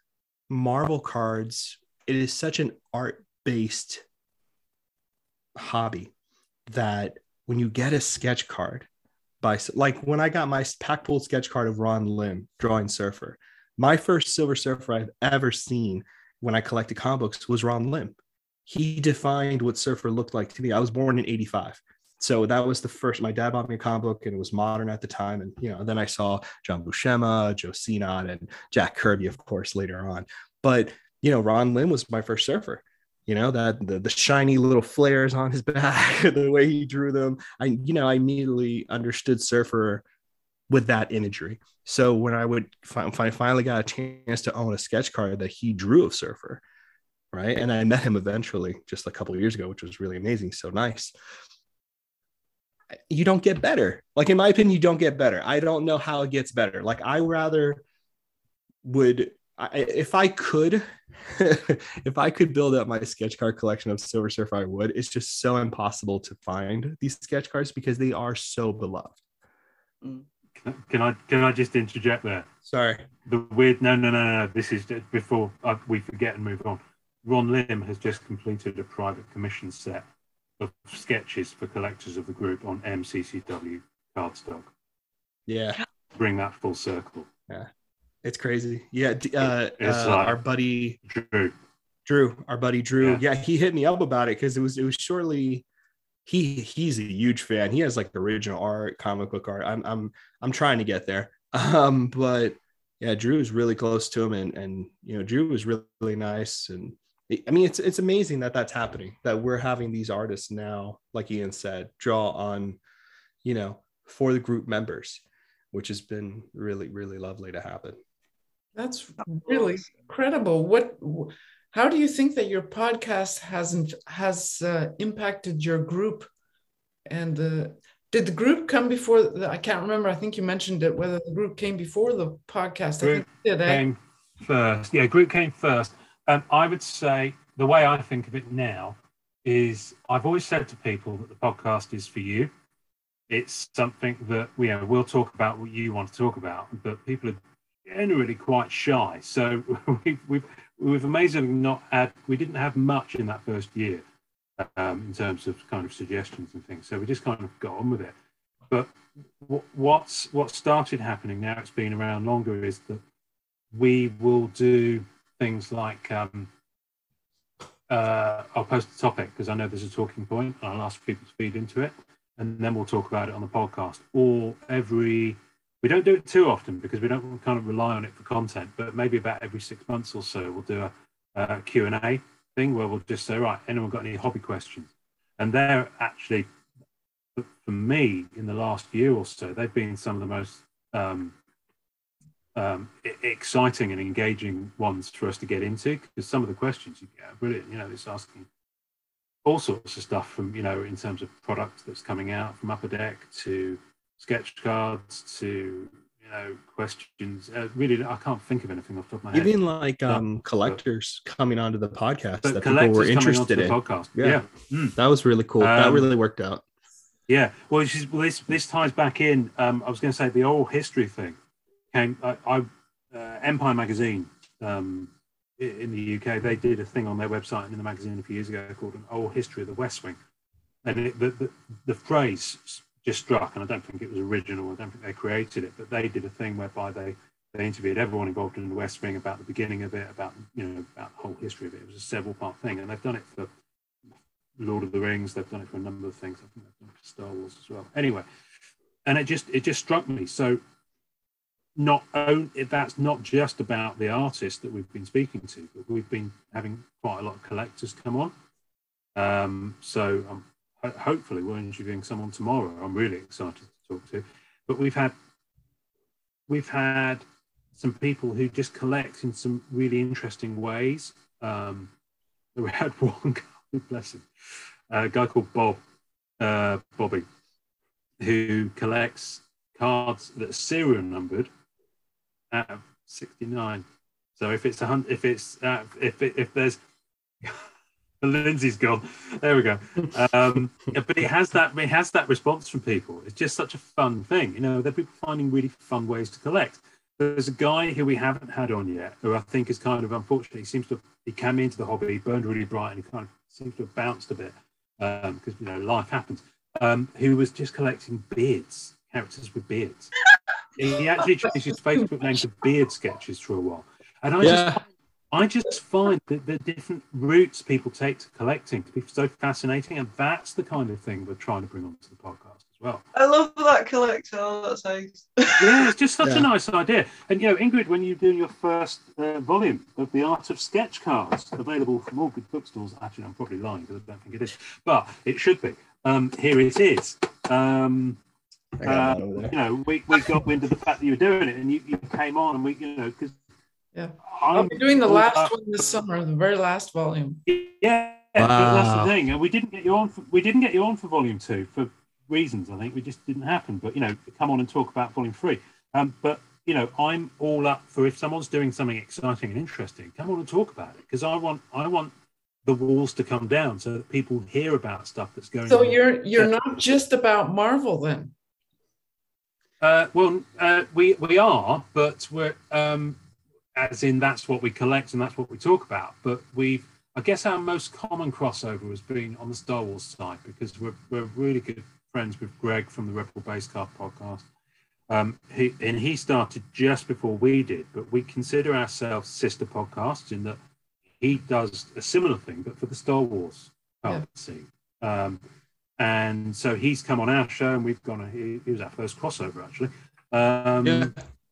Marvel cards, it is such an art based hobby that when you get a sketch card by like when I got my pack pool sketch card of Ron Lim drawing Surfer, my first Silver Surfer I've ever seen when I collected comic books was Ron Lim. He defined what Surfer looked like to me. I was born in 85. So that was the first. My dad bought me a comic book, and it was modern at the time. And you know, then I saw John Buscema, Joe Sinnott, and Jack Kirby, of course, later on. But you know, Ron Lim was my first surfer. You know that the, the shiny little flares on his back, the way he drew them. I you know I immediately understood surfer with that imagery. So when I would fi- finally got a chance to own a sketch card that he drew of surfer, right, and I met him eventually just a couple of years ago, which was really amazing. So nice you don't get better. Like in my opinion, you don't get better. I don't know how it gets better. Like I rather would I, if I could, if I could build up my sketch card collection of Silver Surfer, I would. It's just so impossible to find these sketch cards because they are so beloved. Mm. Can I can I just interject there? Sorry. The weird. No, no, no, no. This is before uh, we forget and move on. Ron Lim has just completed a private commission set of sketches for collectors of the group on MCCW cardstock. Yeah. Bring that full circle. Yeah. It's crazy. Yeah. Uh, uh, like our buddy Drew. Drew, our buddy Drew. Yeah. yeah, he hit me up about it because it was it was shortly he he's a huge fan. He has like the original art, comic book art. I'm I'm I'm trying to get there. Um, but yeah, Drew is really close to him, and and you know, Drew was really, really nice, and I mean, it's it's amazing that that's happening. That we're having these artists now, like Ian said, draw on, you know, for the group members, which has been really really lovely to happen. That's really incredible. What? How do you think that your podcast hasn't has uh, impacted your group? And uh, did the group come before? The, I can't remember. I think you mentioned it. Whether the group came before the podcast. Group I think did, eh? came first. Yeah, group came first um, I would say the way I think of it now is I've always said to people that the podcast is for you. It's something that you know we'll talk about what you want to talk about, but people are generally quite shy. So we've we've, we've amazingly not had we didn't have much in that first year um, in terms of kind of suggestions and things. So we just kind of got on with it. But what's what started happening now? It's been around longer. Is that we will do things like um, uh, I'll post the topic because I know there's a talking point and I'll ask people to feed into it and then we'll talk about it on the podcast. Or every we don't do it too often because we don't kind of rely on it for content but maybe about every six months or so we'll do a, a q&a thing where we'll just say right anyone got any hobby questions? And they're actually for me in the last year or so they've been some of the most um, um, exciting and engaging ones for us to get into because some of the questions you get are brilliant. You know, it's asking all sorts of stuff from, you know, in terms of product that's coming out from Upper Deck to sketch cards to, you know, questions. Uh, really, I can't think of anything off the top of my head. Even like um, collectors coming onto the podcast that people were interested in. podcast. Yeah. yeah. Mm. That was really cool. Um, that really worked out. Yeah. Well, well this, this ties back in. Um, I was going to say the oral history thing came. I, I uh, Empire magazine um, in the UK. They did a thing on their website and in the magazine a few years ago called "An Oral History of the West Wing," and it, the, the the phrase just struck. And I don't think it was original. I don't think they created it, but they did a thing whereby they they interviewed everyone involved in the West Wing about the beginning of it, about you know about the whole history of it. It was a several part thing, and they've done it for Lord of the Rings. They've done it for a number of things. I think they've done it for Star Wars as well. Anyway, and it just it just struck me. So not own that's not just about the artist that we've been speaking to, but we've been having quite a lot of collectors come on. Um, so um, hopefully we're interviewing someone tomorrow. I'm really excited to talk to. But we've had we've had some people who just collect in some really interesting ways. Um, we had one guy, bless him, a guy called Bob, uh, Bobby, who collects cards that are serial numbered out of 69. So if it's a hundred, if it's uh, if it, if there's Lindsay's gone. There we go. Um, but it has that it has that response from people. It's just such a fun thing. You know, they're people finding really fun ways to collect. There's a guy who we haven't had on yet, who I think is kind of unfortunately seems to he came into the hobby, burned really bright, and he kind of seems to have bounced a bit because um, you know life happens. Um, who was just collecting beards, characters with beards. He actually changed his Facebook name to Beard Sketches for a while, and I yeah. just I just find that the different routes people take to collecting to be so fascinating, and that's the kind of thing we're trying to bring onto the podcast as well. I love that collector. That's nice. yeah, it's just such yeah. a nice idea. And you know, Ingrid, when you're doing your first uh, volume of the Art of Sketch Cards, available from all good bookstores. Actually, I'm probably lying because I don't think it is, but it should be. Um, here it is. Um, uh, you know, we, we got wind of the fact that you were doing it, and you, you came on, and we, you know, because yeah. I'll be doing the last uh, one this summer, the very last volume. Yeah, wow. that's the thing. And we didn't get you on. For, we didn't get you on for volume two for reasons. I think we just didn't happen. But you know, come on and talk about volume three. Um, but you know, I'm all up for if someone's doing something exciting and interesting, come on and talk about it because I want I want the walls to come down so that people hear about stuff that's going. So on. you're you're not just about Marvel then. Uh, well, uh, we we are, but we're um, as in that's what we collect and that's what we talk about. But we've, I guess, our most common crossover has been on the Star Wars side because we're, we're really good friends with Greg from the Rebel Base Card podcast. Um, he, and he started just before we did, but we consider ourselves sister podcasts in that he does a similar thing, but for the Star Wars yeah. scene. Um, and so he's come on our show, and we've gone. He, he was our first crossover actually. Um, yeah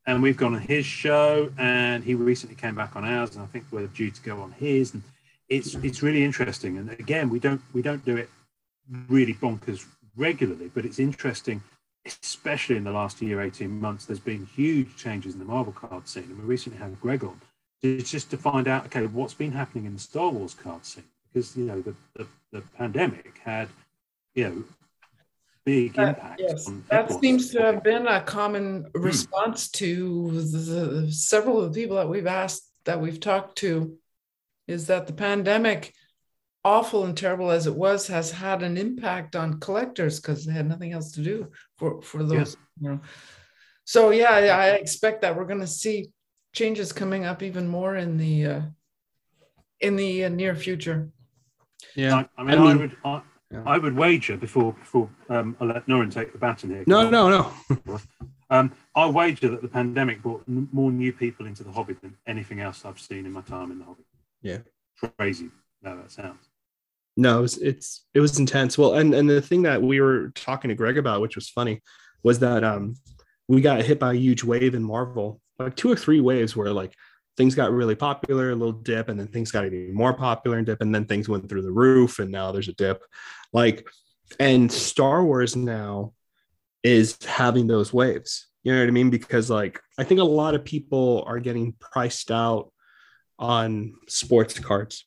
and we've gone on his show, and he recently came back on ours, and I think we're due to go on his, and it's it's really interesting. And again, we don't we don't do it really bonkers regularly, but it's interesting, especially in the last year, eighteen months. There's been huge changes in the Marvel card scene, and we recently had Greg on. It's just to find out, okay, what's been happening in the Star Wars card scene because you know the, the, the pandemic had you know big impact. yes, that seems to have been a common hmm. response to the, the, several of the people that we've asked that we've talked to is that the pandemic awful and terrible as it was has had an impact on collectors because they had nothing else to do for for those yes. you know so yeah i expect that we're going to see changes coming up even more in the uh, in the uh, near future yeah i, I mean, I, mean, I would I, yeah. I would wager before before um, I let Norrin take the baton here. No, no, no. um, I wager that the pandemic brought more new people into the hobby than anything else I've seen in my time in the hobby. Yeah, crazy. No, that sounds. No, it was, it's it was intense. Well, and and the thing that we were talking to Greg about, which was funny, was that um we got hit by a huge wave in Marvel, like two or three waves where like things got really popular, a little dip, and then things got even more popular and dip, and then things went through the roof, and now there's a dip. Like, and Star Wars now is having those waves. You know what I mean? Because like I think a lot of people are getting priced out on sports cards.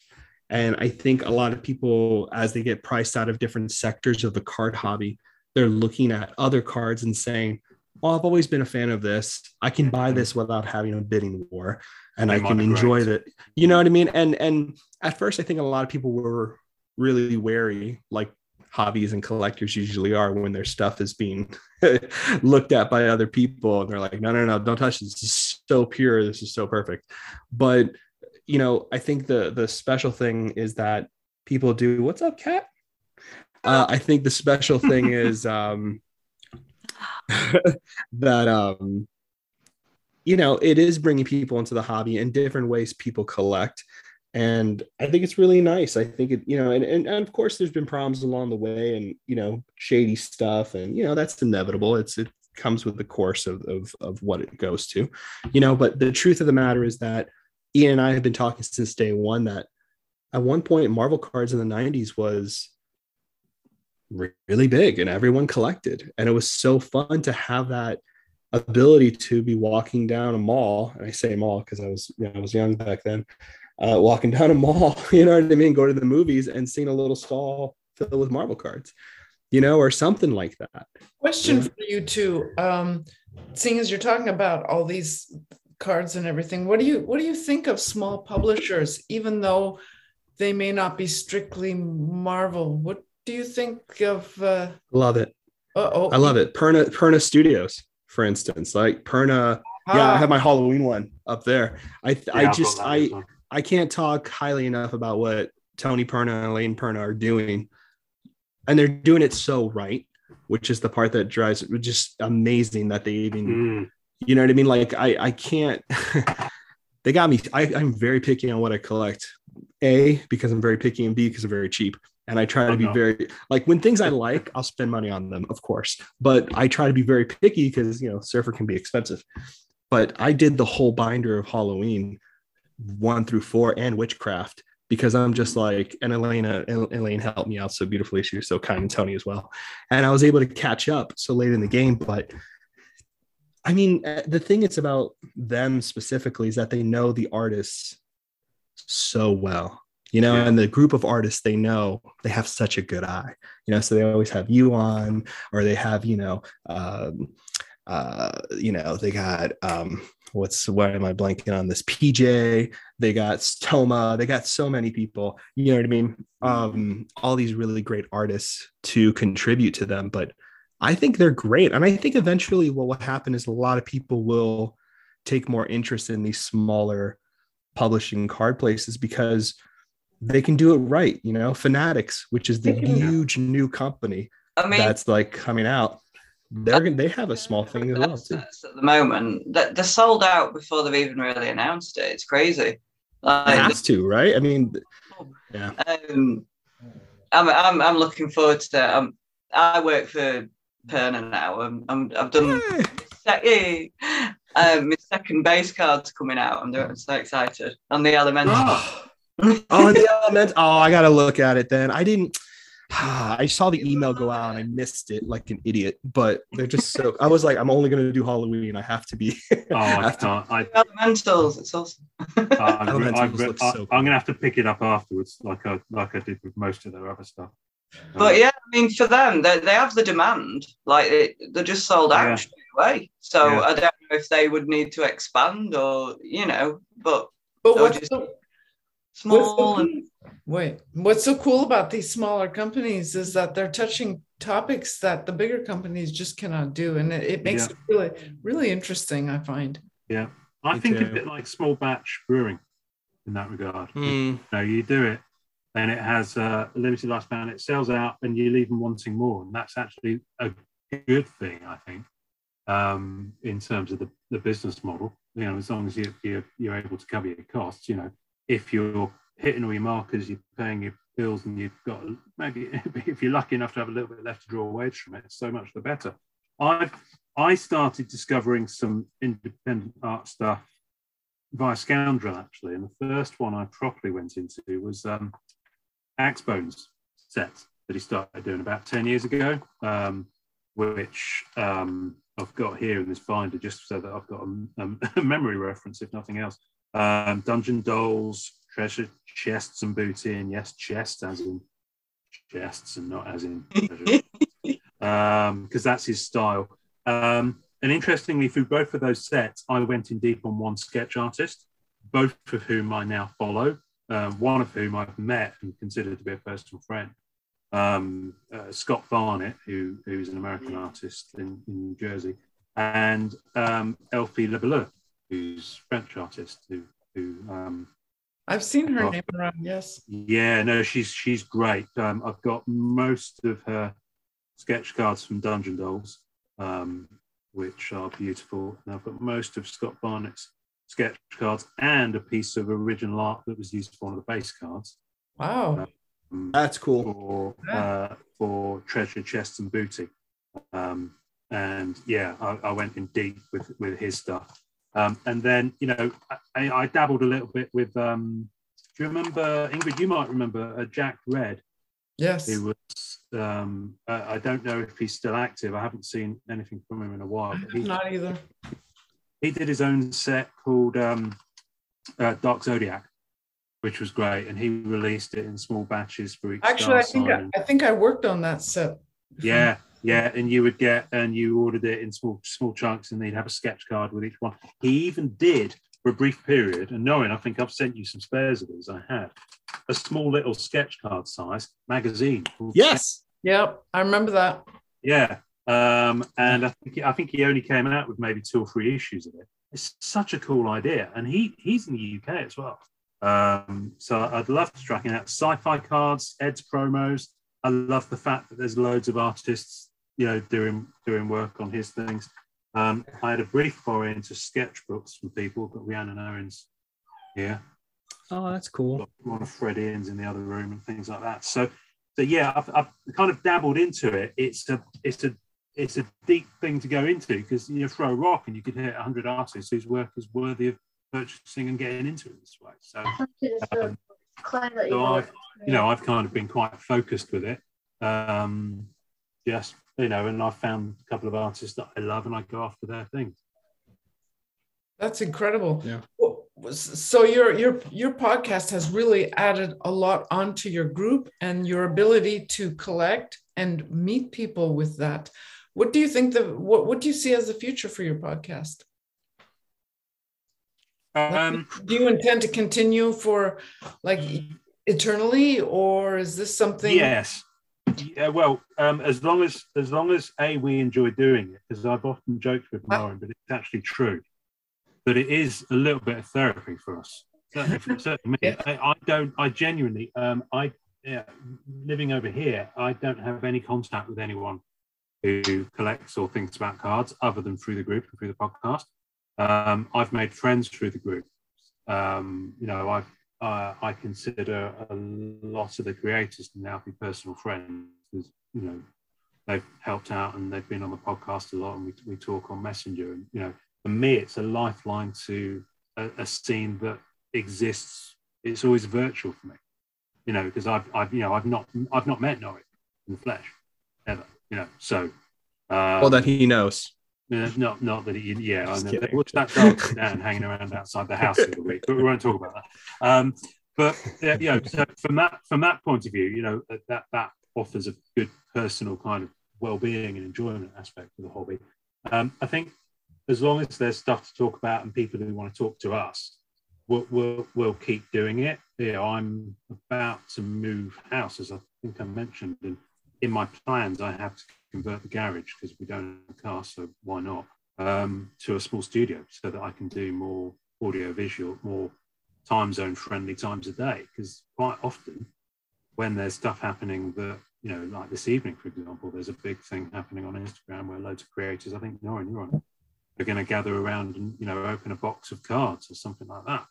And I think a lot of people, as they get priced out of different sectors of the card hobby, they're looking at other cards and saying, Well, I've always been a fan of this. I can buy this without having a bidding war and I can enjoy that. You know what I mean? And and at first I think a lot of people were really wary, like hobbies and collectors usually are when their stuff is being looked at by other people and they're like no no no don't touch this. this is so pure this is so perfect but you know i think the the special thing is that people do what's up cat uh, i think the special thing is um that um you know it is bringing people into the hobby in different ways people collect. And i think it's really nice. I think it you know and, and, and of course there's been problems along the way and you know shady stuff and you know that's inevitable. It's it comes with the course of, of of what it goes to you know but the truth of the matter is that ian and i have been talking since day one that at one point marvel cards in the 90s was really big and everyone collected and it was so fun to have that ability to be walking down a mall and i say mall because i was you know, i was young back then uh, walking down a mall, you know what I mean? Go to the movies and seeing a little stall filled with Marvel cards, you know, or something like that. Question yeah. for you too. Um, seeing as you're talking about all these cards and everything, what do you what do you think of small publishers? Even though they may not be strictly Marvel. What do you think of? Uh, Love it. oh, I love it. Perna Perna Studios, for instance, like Perna. Yeah, I have my Halloween one up there. I Yeah, I just I. I can't talk highly enough about what Tony Perna and Elaine Perna are doing, and they're doing it so right, which is the part that drives it. Just amazing that they even Mm, you know what I mean? Like I I can't. they got me. I, I'm very picky on what I collect. A because I'm very picky, and B because I'm very cheap. And I try to Oh, be very like when things I like, I'll spend money on them, of course. But I try to be very picky because you know surfer can be expensive. But I did the whole binder of Halloween, one through four, and witchcraft because I'm just like, and Elena, Elaine helped me out so beautifully. She was so kind, and Tony as well. And I was able to catch up so late in the game, but I mean, uh, the thing it's about them specifically is that they know the artists so well, you know, Yeah. and the group of artists they know they have such a good eye, you know, so they always have you on, or they have, you know, um, uh, you know, they got um, what's why am I blanking on this? PJ, they got Stoma, they got so many people, you know what I mean? Um, all these really great artists to contribute to them, but I think they're great. And I think eventually what will happen is a lot of people will take more interest in these smaller publishing card places because they can do it right. You know, Fanatics, which is the huge new company I mean, that's like coming out, they're gonna they have a small thing as well too. At the moment, that they're sold out before they've even really announced it. It's crazy. It Like, has to, right? I mean, yeah. um, I'm, I'm, I'm looking forward to that. Um, I work for Perna now. I'm, I'm, I've done Hey. um, my second base card's coming out. I'm, doing, I'm so excited. On the elemental. Oh, and the element. Oh, I gotta look at it then. I didn't. I saw the email go out and I missed it like an idiot. But they're just so. I was like, I'm only gonna do Halloween. I have to be. Oh, I have to- can't. I, Elementals. It's awesome. I've, Elementals I've, looks I, so cool. I'm gonna have to pick it up afterwards, like I like I did with most of their other stuff. But um, yeah, I mean, for them, they, they have the demand. Like it, they're just sold out Yeah. straight away. So Yeah. I don't know if they would need to expand or you know, but But They'll what's just- so, what's small so and cool- wait, what's so cool about these smaller companies is that they're touching topics that the bigger companies just cannot do, and it, it makes Yeah. it really, really interesting. I find. Yeah, I Me think a bit like small batch brewing in that regard. Hmm. You know, you do it, and it has a limited lifespan. It sells out, and you leave them wanting more, and that's actually a good thing, I think, um, in terms of the, the business model. You know, as long as you, you're you're able to cover your costs. You know, if you're hitting all your markers, you're paying your bills, and you've got maybe if you're lucky enough to have a little bit left to draw wage from it, so much the better. I've I started discovering some independent art stuff via Scoundrel actually, and the first one I properly went into was um, Axe Bones set that he started doing about ten years ago, um, which um, I've got here in this binder just so that I've got a, a memory reference, if nothing else. Um, Dungeon Dolls, Treasure Chests and Booty, and yes, chests as in chests and not as in treasure because that's his style. Um, and interestingly, through both of those sets, I went in deep on one sketch artist, both of whom I now follow, um, one of whom I've met and considered to be a personal friend. Um, uh, Scott Barnett, who, who's an American artist in, in New Jersey, and um, Elfie Lebouleux, who's French artist, who, who um, I've seen her name around. Yes. yeah, no, she's she's great. Um, I've got most of her sketch cards from Dungeon Dolls, um, which are beautiful, and I've got most of Scott Barnett's sketch cards and a piece of original art that was used for one of the base cards Wow. um, That's cool. for uh, for treasure chests and booty. Um, and yeah, I, I went in deep with with his stuff. Um, and then you know I, I dabbled a little bit with. Um, do you remember Ingrid? You might remember uh, Jack Red, Yes. He was. Um, uh, I don't know if he's still active. I haven't seen anything from him in a while. He, Not either. he did his own set called um, uh, Dark Zodiac, which was great, and he released it in small batches for each. Actually, I think. I, I think I worked on that set. Yeah, yeah, and you would get and you ordered it in small small chunks, and they'd have a sketch card with each one. He even did for a brief period, and knowing I think I've sent you some spares of these. I have. a small little sketch card size magazine. Yes. Yep, I remember that. Yeah. Um, and I think I think he only came out with maybe two or three issues of it. It's such a cool idea, and he he's in the UK as well. Um, so I'd love to track it out. Sci-fi cards, Ed's promos. I love the fact that there's loads of artists, you know, doing doing work on his things. Um, I had a brief foray into sketchbooks from people, but Rhiannon Owens here. Oh, that's cool. One of Fred Ian's in the other room and things like that. So, so yeah, I've, I've kind of dabbled into it. It's a it's a it's a deep thing to go into because you throw a rock and you could hit 100 artists whose work is worthy of purchasing and getting into it this way. So, um, so I've, you know, I've kind of been quite focused with it. Um, just, you know, and I've found a couple of artists that I love and I go after their things. That's incredible. Yeah. So your your your podcast has really added a lot onto your group and your ability to collect and meet people with that. What do you think the what, what do you see as the future for your podcast? Um, do you intend to continue for like eternally or is this something yes yeah, well um, as long as as long as a we enjoy doing it because i've often joked with Norrin but it's actually true. That it is a little bit of therapy for us. Certainly, for, certainly me. I, I, don't i genuinely um, i yeah, living over here i don't have any contact with anyone who collects or thinks about cards other than through the group and through the podcast. Um, I've made friends through the group. Um, you know, I've, uh, I consider a lot of the creators to now be personal friends. Because, you know, they've helped out and they've been on the podcast a lot, and we, we talk on Messenger. And you know, for me, it's a lifeline to a, a scene that exists. It's always virtual for me, you know, because I've, I've, you know, I've not, I've not met Norrin in the flesh ever, you know. So, um, well, that he knows. Yeah, not not that he, yeah, I know. What's that dog down hanging around outside the house the week? But we won't talk about that. Um, but yeah, you know, so from that from that point of view, you know, that that offers a good personal kind of well-being and enjoyment aspect of the hobby. Um, I think as long as there's stuff to talk about and people who want to talk to us, we'll, we'll, we'll keep doing it. You know, I'm about to move house, as I think I mentioned, and in my plans, I have to convert the garage because we don't have a car, so why not? Um, to a small studio so that I can do more audio visual, more time zone friendly times a day. Because quite often, when there's stuff happening that, you know, like this evening, for example, there's a big thing happening on Instagram where loads of creators, I think Norrin, you're on, are going to gather around and, you know, open a box of cards or something like that.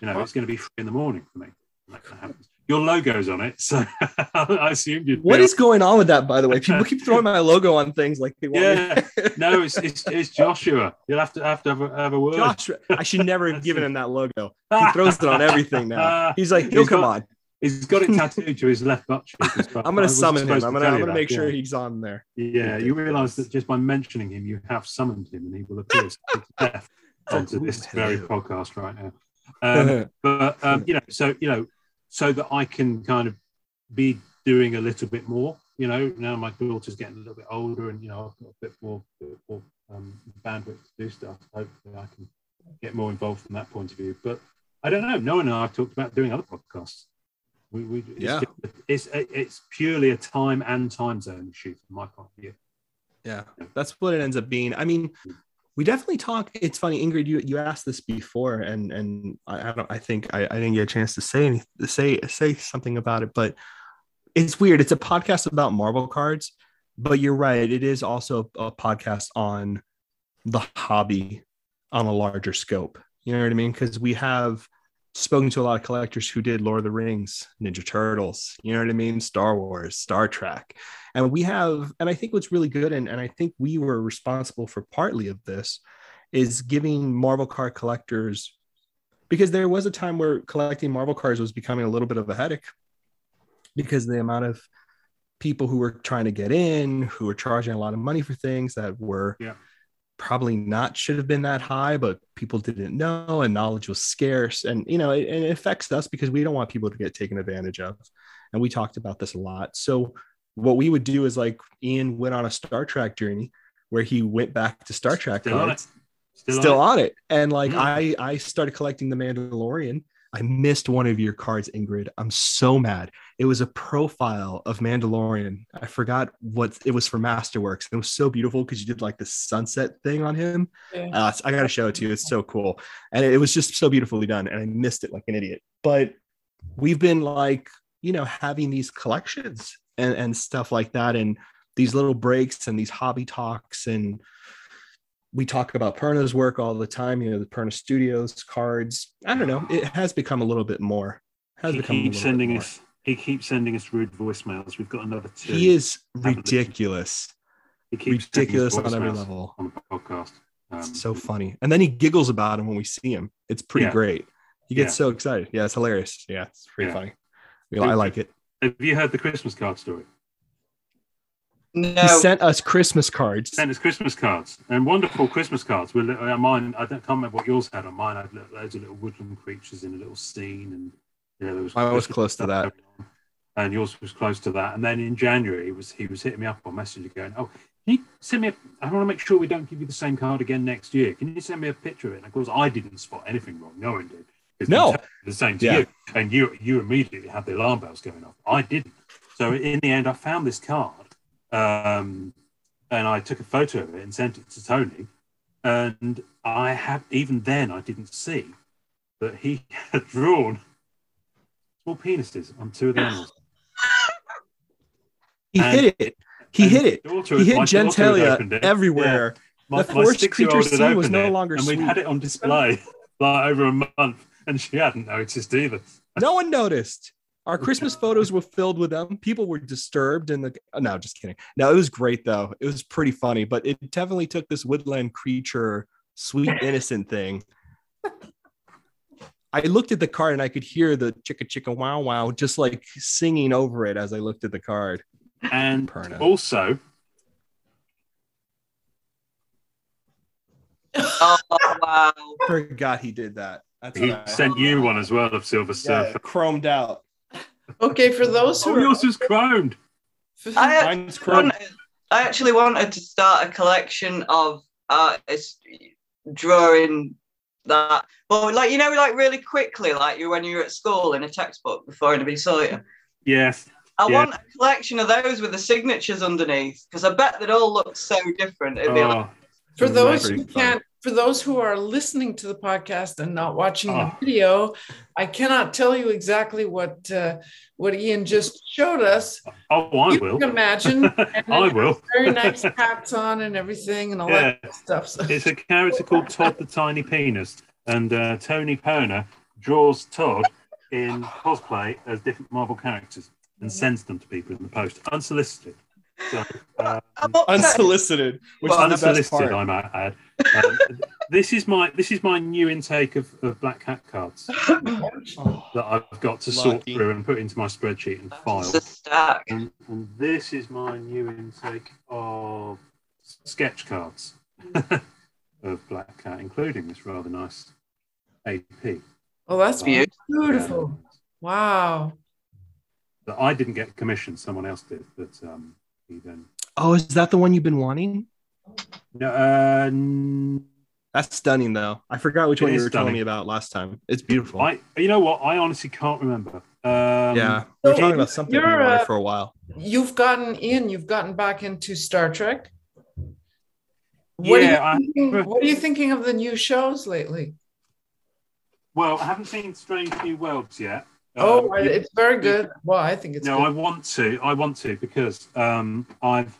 You know, it's going to be free in the morning for me. That happens your logo's on it, so I assumed you'd. What is going on with that, by the way? People keep throwing my logo on things like they want. Yeah, no, it's, it's, it's Joshua. You'll have to have to have a, have a word. Joshua, I should never have given him that logo. He throws it on everything now. He's like, he'll come got, on. He's got it tattooed to his left butt cheek. I'm going to summon him. I'm going to, I'm going to make sure yeah. he's on there. Yeah, you realise that just by mentioning him, you have summoned him, and he will appear death onto this very podcast right now. Um, but um, you know, so you know, so that I can kind of be doing a little bit more. You know, now my daughter's getting a little bit older, and you know, I've got a bit more, bit more um, bandwidth to do stuff. Hopefully, I can get more involved from that point of view. But I don't know. Norrin and I have talked about doing other podcasts. We, we it's yeah, just, it's it's purely a time and time zone issue from my point of view. Yeah, that's what it ends up being. I mean, we definitely talk. It's funny, Ingrid. You you asked this before, and and I, I don't. I think I, I didn't get a chance to say any say say something about it, but it's weird. It's a podcast about Marvel cards, but you're right. It is also a podcast on the hobby on a larger scope. You know what I mean? Because we have spoken to a lot of collectors who did Lord of the Rings, Ninja Turtles, you know what I mean? Star Wars, Star Trek. And we have, and I think what's really good, and, and I think we were responsible for partly of this, is giving Marvel card collectors, because there was a time where collecting Marvel cards was becoming a little bit of a headache because the amount of people who were trying to get in, who were charging a lot of money for things that were yeah probably not should have been that high, but people didn't know and knowledge was scarce. And, you know, it, it, affects us because we don't want people to get taken advantage of. And we talked about this a lot. So, what we would do is like Ian went on a Star Trek journey where he went back to Star Trek still on still, still on, on, it. And like, mm. I, I started collecting the Mandalorian I missed one of your cards, Ingrid. I'm so mad. It was a profile of Mandalorian. I forgot what it was for Masterworks. It was so beautiful because you did like the sunset thing on him. Yeah. Uh, I got to show it to you. It's so cool. And it was just so beautifully done. And I missed it like an idiot. But we've been like, you know, having these collections and, and stuff like that. And these little breaks and these hobby talks. And we talk about Perna's work all the time, you know, the Perna Studios cards. I don't know. It has become a little bit more. Has He become a keeps sending us. He keeps sending us rude voicemails. We've got another two. He is ridiculous. He keeps Ridiculous on every level. on the podcast. Um, It's so funny. And then he giggles about him when we see him. It's pretty Yeah. great. He gets Yeah. so excited. Yeah, it's hilarious. Yeah, it's pretty Yeah. funny. You know, I like it. Have you heard the Christmas card story? No. He sent us Christmas cards. Sent us Christmas cards and wonderful Christmas cards. With little, uh, mine, I don't, can't remember what yours had on mine. I had little, loads of little woodland creatures in a little scene, and yeah, there was. Mine was close to that. And yours was close to that. And then in January, he was he was hitting me up on Messenger going, "Oh, can you send me? A, I want to make sure we don't give you the same card again next year. Can you send me a picture of it?" And of course, I didn't spot anything wrong. No one did. It's No. the same to Yeah. you, and you you immediately had the alarm bells going off. I didn't. So in the end, I found this card, um, and I took a photo of it and sent it to Tony. And I had even then I didn't see that he had drawn penises on two of the animals. He And- hit it. He hit it. daughter- He hit genitalia it. everywhere. My, The forced creature scene was no longer and we'd sweet. had it on display like over a month, and she hadn't noticed either. No one noticed. Our Christmas photos were filled with them. People were disturbed in the. oh, No, just kidding. No, it was great though. It was pretty funny, but it definitely took this woodland creature, sweet innocent thing. I looked at the card and I could hear the chicka chicka wow wow just like singing over it as I looked at the card. And Perna. also, Oh wow. Forgot he did that. That's he right. sent you one as well of Silver yeah, Surfer. chromed out. Okay, for those who Oh, are yours was chromed. I Mine's actually, chromed. wanted, I actually wanted to start a collection of artists drawing that. But like you know, like really quickly, like you when you were at school in a textbook before anybody saw you. Yes. I Yeah. want a collection of those with the signatures underneath because I bet they'd all look so different. It'd be oh. like, Oh, for those who fun. can't for those who are listening to the podcast and not watching Oh. the video i cannot tell you exactly what uh, what ian just showed us oh, I you will. can imagine and I will. very nice hats on and everything and all Yeah. that stuff so, It's a character called Todd the Tiny Penis, and uh, Tony Perna draws Todd in cosplay as different Marvel characters and sends them to people in the post unsolicited. So, uh, Unsolicited, which Well, is the best unsolicited, part. I might add. Um, this is my this is my new intake of, of Black Cat cards Oh, that I've got to sort through and put into my spreadsheet and file. Stack. And, and this is my new intake of sketch cards of Black Cat, including this rather nice AP. oh that's Beautiful. beautiful wow That I didn't get commissioned, someone else did, but um, he then. Oh, is that the one you've been wanting? No, uh, n- That's stunning, though. I forgot which It one you is were telling me about last time. It's beautiful. I, you know what? I honestly can't remember. Um, yeah, we were So talking about something we wanted uh, for a while. You've gotten in you've gotten back into star trek what, Yeah, are thinking, what are you thinking of the new shows lately Well, I haven't seen Strange New Worlds yet. Oh Um, it's very good well i think it's no, good. I want to. I want to because um, I've.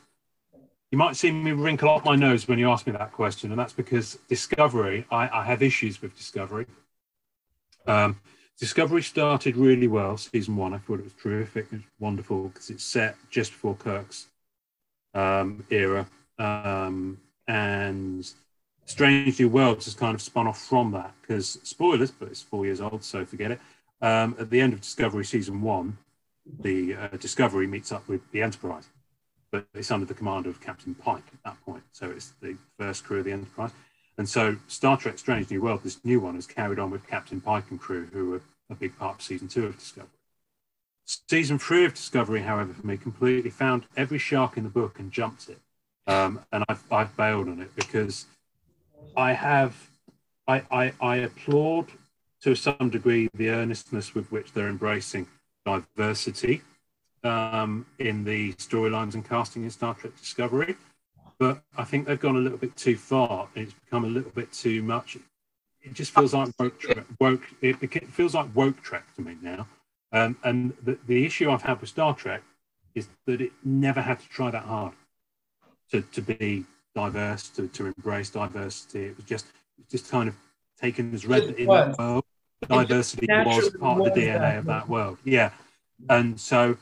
You might see me wrinkle up my nose when you ask me that question, and that's because Discovery. I, I have issues with Discovery. Um, Discovery started really well. Season one, I thought it was terrific. It was wonderful because it's set just before Kirk's um, era, um, and Strange New Worlds has kind of spun off from that because spoilers, but it's four years old, so forget it. Um, at the end of Discovery season one, the uh, Discovery meets up with the Enterprise, but it's under the command of Captain Pike at that point. So it's the first crew of the Enterprise. And so Star Trek Strange New World, this new one, has carried on with Captain Pike and crew, who were a big part of season two of Discovery. Season three of Discovery, however, for me, completely found every shark in the book and jumped it. Um, and I've, I've bailed on it because I have, I, I, I applaud to some degree the earnestness with which they're embracing diversity um, in the storylines and casting in Star Trek Discovery. But I think they've gone a little bit too far. It's become a little bit too much. It just feels like woke. Trek, woke it, it feels like woke Trek to me now. Um, and the, the issue I've had with Star Trek is that it never had to try that hard to, to be diverse, to, to embrace diversity. It was just just kind of taken as read in that world. Diversity was part of the DNA of that world. Yeah. And so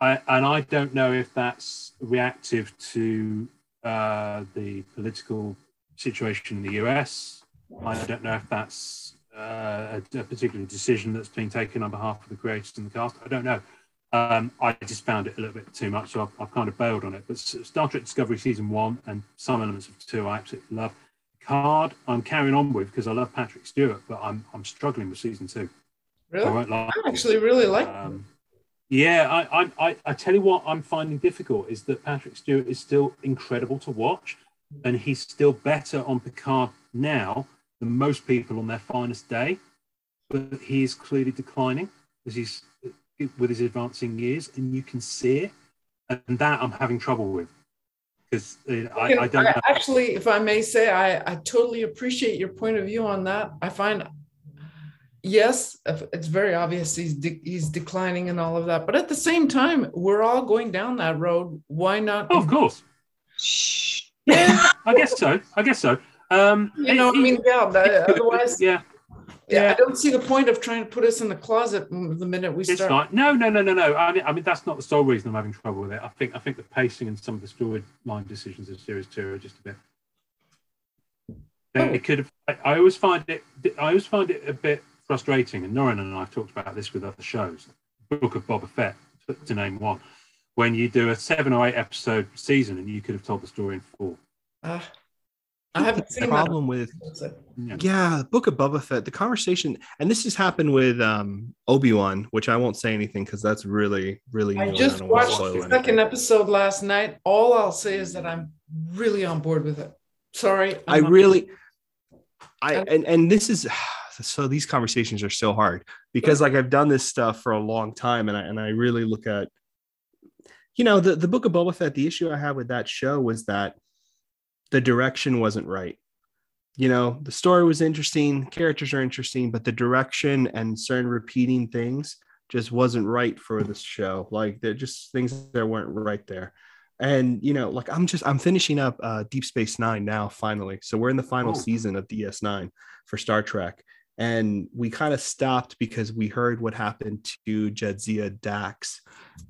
I and I don't know if that's reactive to uh, the political situation in the US. I don't know if that's uh, a, a, particular decision that's been taken on behalf of the creators and the cast. I don't know. Um, I just found it a little bit too much, so I've, I've, kind of bailed on it. But Star Trek Discovery season one and some elements of two, I absolutely love. Card, I'm carrying on with because I love Patrick Stewart, but I'm I'm struggling with season two. Really, I, I actually really like. Um, yeah, I, I, I, I tell you what I'm finding difficult is that Patrick Stewart is still incredible to watch, and he's still better on Picard now than most people on their finest day, but he is clearly declining as he's with his advancing years, and you can see it, and that I'm having trouble with because I, I, don't. I, actually, if I may say, I, I totally appreciate your point of view on that. I find yes, it's very obvious he's de- he's declining and all of that. But at the same time, we're all going down that road. Why not? Oh, of course. Yeah, I guess so. I guess so. Um, you know, I mean, yeah. That, otherwise, yeah. Yeah, I don't see the point of trying to put us in the closet the minute we it's start. Not. No, no, no, no, no. I mean, I mean, that's not the sole reason I'm having trouble with it. I think, I think the pacing and some of the storyline decisions of series two are just a bit. Oh. It could have. I, I always find it. I always find it a bit frustrating, and Norrin and I have talked about this with other shows, Book of Boba Fett, to name one, when you do a seven or eight episode season and you could have told the story in four. Uh, I haven't seen the problem with yeah. yeah, Book of Boba Fett. The conversation, and this has happened with um, Obi Wan, which I won't say anything because that's really, really. I just I watched the anything. second episode last night. All I'll say is that I'm really on board with it. Sorry, I'm i really, I and and this is so these conversations are so hard because like I've done this stuff for a long time and I and I really look at you know the the book of Boba Fett the issue I had with that show was that the direction wasn't right. You know, the story was interesting, characters are interesting, but the direction and certain repeating things just wasn't right for this show. Like they're just things that weren't right there and you know like i'm just i'm finishing up uh, deep space nine now finally so we're in the final oh. season of ds9 for star trek and we kind of stopped because we heard what happened to Jadzia Dax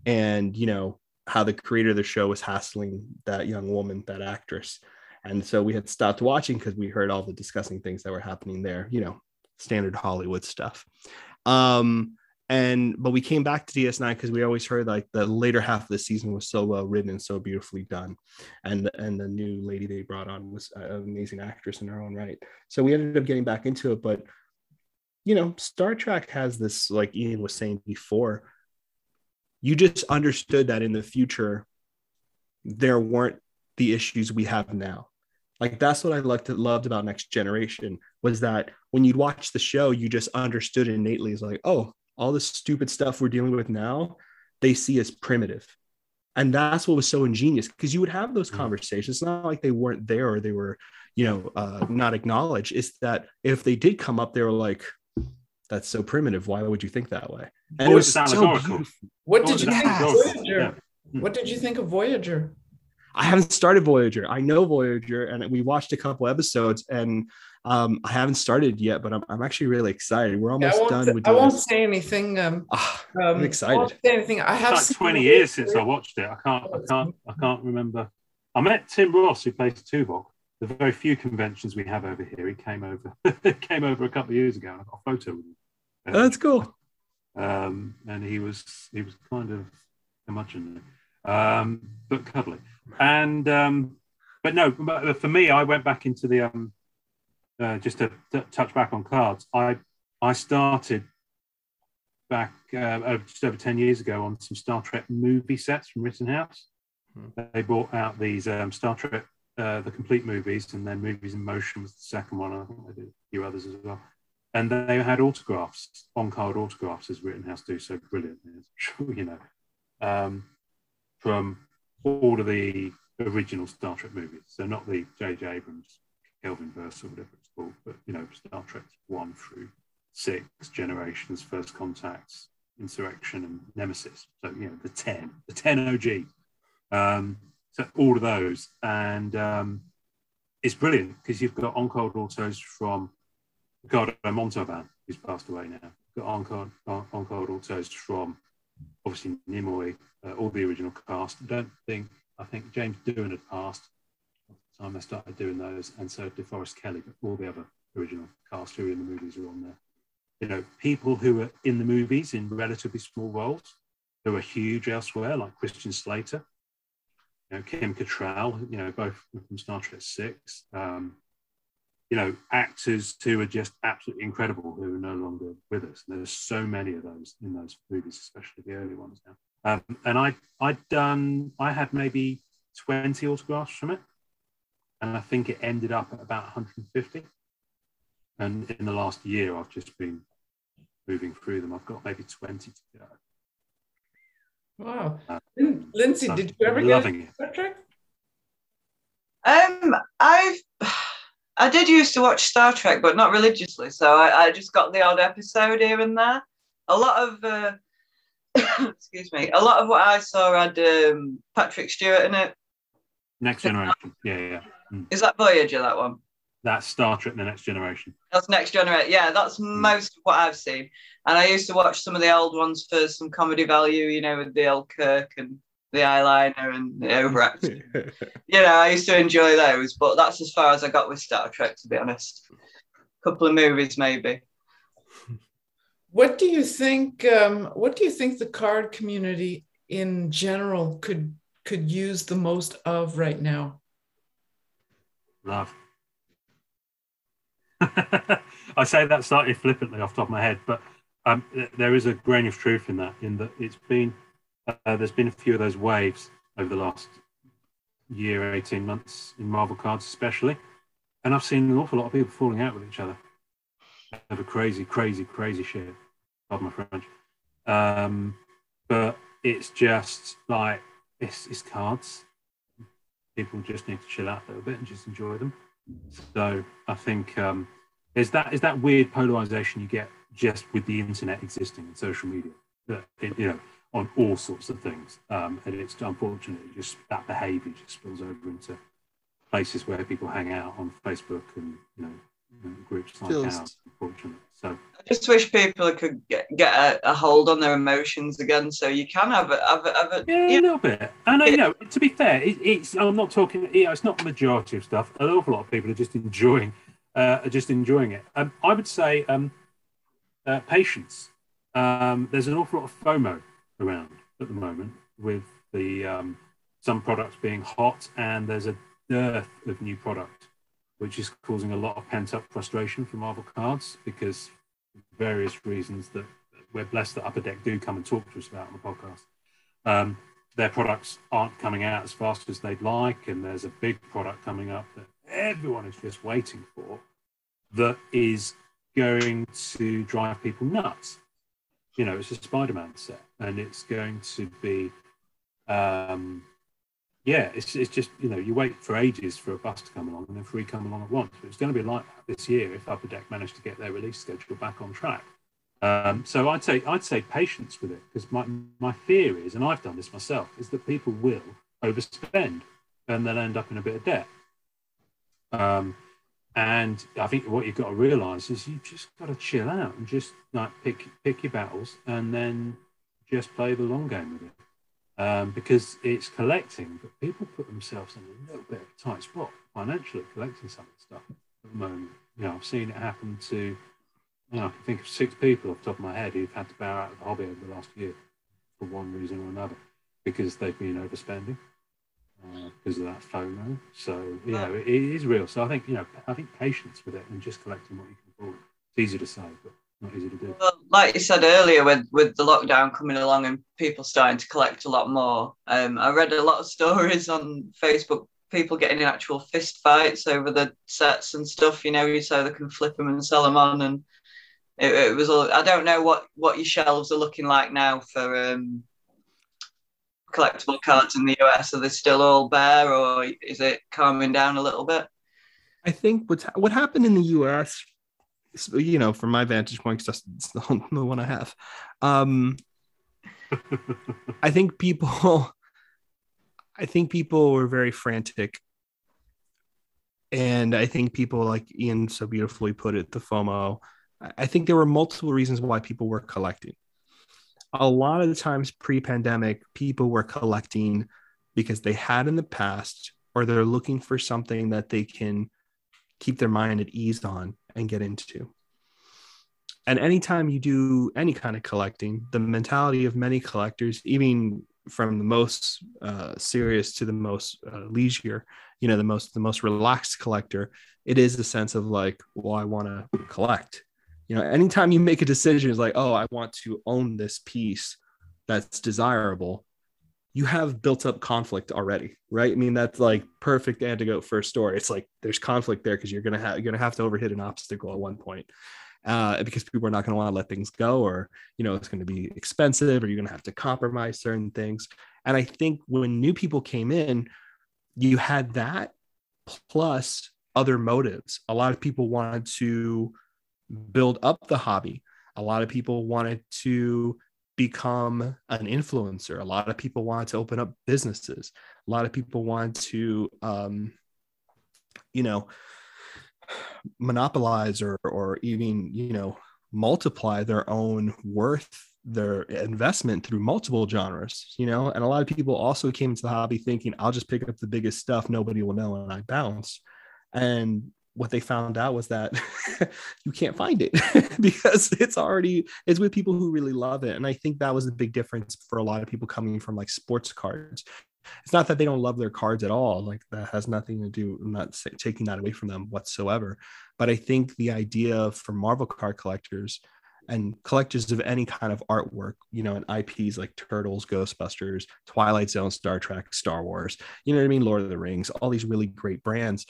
and you know how the creator of the show was hassling that young woman that actress and so we had stopped watching because we heard all the disgusting things that were happening there you know standard hollywood stuff. Um and but we came back to ds9 because we always heard like the later half of the season was so well written and so beautifully done. And and the new lady they brought on was an amazing actress in her own right. So we ended up getting back into it but you know, Star Trek has this, like Ian was saying before, you just understood that in the future, there weren't the issues we have now. Like that's what I loved, loved about Next Generation was that when you'd watch the show, you just understood innately. It's like, oh, all the stupid stuff we're dealing with now, they see as primitive. And that's what was so ingenious because you would have those mm. conversations. It's not like they weren't there or they were, you know, uh, not acknowledged. It's that if they did come up, they were like, that's so primitive. Why would you think that way? And it was so beautiful. What did you think of Voyager? Yeah. What did you think of Voyager? I haven't started Voyager. I know Voyager, and we watched a couple episodes, and um, I haven't started yet, but I'm, I'm actually really excited. We're almost yeah, done. with I won't say anything. Um, oh, I'm um, excited. I won't say anything. I have it's like 20 years since I watched it. I can't. I can't. I can't remember. I met Tim Russ, who plays Tuvok. The very few conventions we have over here. He came over. came over a couple of years ago, and I got a photo with him. That's cool. Um, and he was he was kind of curmudgeonly, um, but cuddly. And um, but no, but for me, I went back into the um, uh, just to t- touch back on cards. I I started back uh, just over ten years ago on some Star Trek movie sets from Rittenhouse. Hmm. They brought out these um, Star Trek uh, the complete movies, and then movies in motion was the second one. I think they did a few others as well and they had autographs, on-card autographs, as Rittenhouse do so brilliantly, you know, um, from all of the original Star Trek movies. So not the J.J. Abrams Kelvin verse or whatever it's called, but you know, Star Trek one through six generations, First Contacts, Insurrection, and Nemesis. So you know, the ten, the ten OG. Um, so all of those, and um, it's brilliant because you've got on-card autos from Ricardo Montalban, who's passed away now. You've got on-card autos from obviously Nimoy, uh, all the original cast. I don't think I think James Doohan had passed at the time I started doing those, and so DeForest Kelley, but all the other original cast who are in the movies are on there. You know, people who are in the movies in relatively small roles, who are huge elsewhere, like Christian Slater, you know, Kim Cattrall, you know, both from Star Trek Six. Um, you know, actors who are just absolutely incredible who are no longer with us. And there's so many of those in those movies, especially the early ones now. Um, and I, I'd done, I had maybe 20 autographs from it. And I think it ended up at about 150. And in the last year, I've just been moving through them. I've got maybe 20 to go. Wow. Um, Lindsey, did you ever get Star Trek? Um, I've I did used to watch Star Trek, but not religiously. So I, I just got the odd episode here and there. A lot of, uh, excuse me, a lot of what I saw had um, Patrick Stewart in it. Next Generation, yeah, yeah. Mm. Is that Voyager? That one? That's Star Trek: The Next Generation. That's Next Generation. Yeah, that's mm. most of what I've seen. And I used to watch some of the old ones for some comedy value, you know, with the old Kirk and the eyeliner and the overacting. you know, I used to enjoy those, but that's as far as I got with Star Trek, to be honest. A couple of movies, maybe. What do you think? Um, what do you think the card community in general could could use the most of right now? Love. I say that slightly flippantly off the top of my head, but um, there is a grain of truth in that. In that it's been uh, there's been a few of those waves over the last year, 18 months in Marvel cards, especially. And I've seen an awful lot of people falling out with each other Have over crazy, crazy, crazy shit. Pardon my French. Um, but it's just like, it's, it's cards. People just need to chill out a little bit and just enjoy them. So I think um, is that is that weird polarization you get just with the internet existing and social media. That it, you know, on all sorts of things. Um, and it's unfortunately just that behaviour just spills over into places where people hang out on Facebook and you know, groups like Feels... ours. Unfortunately, so I just wish people could get, get a, a, hold on their emotions again, so you can have a, have a, have a yeah, a little bit. And you know, to be fair, it, it's I'm not talking. You know, it's not the majority of stuff. An awful lot of people are just enjoying, uh, are just enjoying it. Um, I would say um, uh, patience. Um, there's an awful lot of FOMO around at the moment with the um, some products being hot and there's a dearth of new product, which is causing a lot of pent up frustration for Marvel cards because various reasons that we're blessed that Upper Deck do come and talk to us about on the podcast. Um, their products aren't coming out as fast as they'd like, and there's a big product coming up that everyone is just waiting for that is going to drive people nuts you know, it's a Spider-Man set, and it's going to be, um, yeah, it's, it's just you know, you wait for ages for a bus to come along, and then three come along at once. But it's going to be like that this year if Upper Deck managed to get their release schedule back on track. Um, so I'd say I'd say patience with it because my my fear is, and I've done this myself, is that people will overspend and they'll end up in a bit of debt. Um, and I think what you've got to realise is you've just got to chill out and just like pick pick your battles and then just play the long game with it. Um, because it's collecting, but people put themselves in a little bit of a tight spot financially collecting some of the stuff at the moment. You know, I've seen it happen to, you know, I can think of six people off the top of my head who've had to bow out of the hobby over the last year for one reason or another because they've been overspending because of that FOMO. So you know, it, it is real. So I think you know, I think patience with it and just collecting what you can afford. It's easy to say, but not easy to do. Well, like you said earlier, with with the lockdown coming along and people starting to collect a lot more, um, I read a lot of stories on Facebook. People getting in actual fist fights over the sets and stuff, you know, you so they can flip them and sell them on. And it, it was. All, I don't know what what your shelves are looking like now for um, collectible cards in the US. Are they still all bare, or is it calming down a little bit? I think what's what happened in the U.S. You know, from my vantage point, because that's the only one I have. Um, I think people, I think people were very frantic, and I think people, like Ian so beautifully put it, the FOMO. I think there were multiple reasons why people were collecting. A lot of the times pre-pandemic, people were collecting because they had in the past, or they're looking for something that they can keep their mind at ease on and get into. And anytime you do any kind of collecting, the mentality of many collectors, even from the most uh, serious to the most uh, leisure, you know, the most the most relaxed collector, it is a sense of like, well, I want to collect. You know, anytime you make a decision, it's like, oh, I want to own this piece that's desirable you have built up conflict already, right? I mean, that's like perfect antidote for a story. It's like there's conflict there because you're gonna have you're gonna have to overhit an obstacle at one point. Uh, because people are not going to want to let things go, or you know, it's going to be expensive, or you're going to have to compromise certain things. And I think when new people came in, you had that plus other motives. A lot of people wanted to build up the hobby. A lot of people wanted to become an influencer. A lot of people wanted to open up businesses. A lot of people want to, um, you know, monopolize or or even you know multiply their own worth their investment through multiple genres you know and a lot of people also came into the hobby thinking i'll just pick up the biggest stuff nobody will know and i bounce and what they found out was that you can't find it because it's already it's with people who really love it. And i think that was a big difference for a lot of people coming from like sports cards. It's not that they don't love their cards at all like that has nothing to do i'm not taking that away from them whatsoever. But i think the idea for marvel card collectors and collectors of any kind of artwork, you know, and IPs like Turtles, Ghostbusters, Twilight Zone, Star Trek, Star Wars, you know what I mean? Lord of the Rings, all these really great brands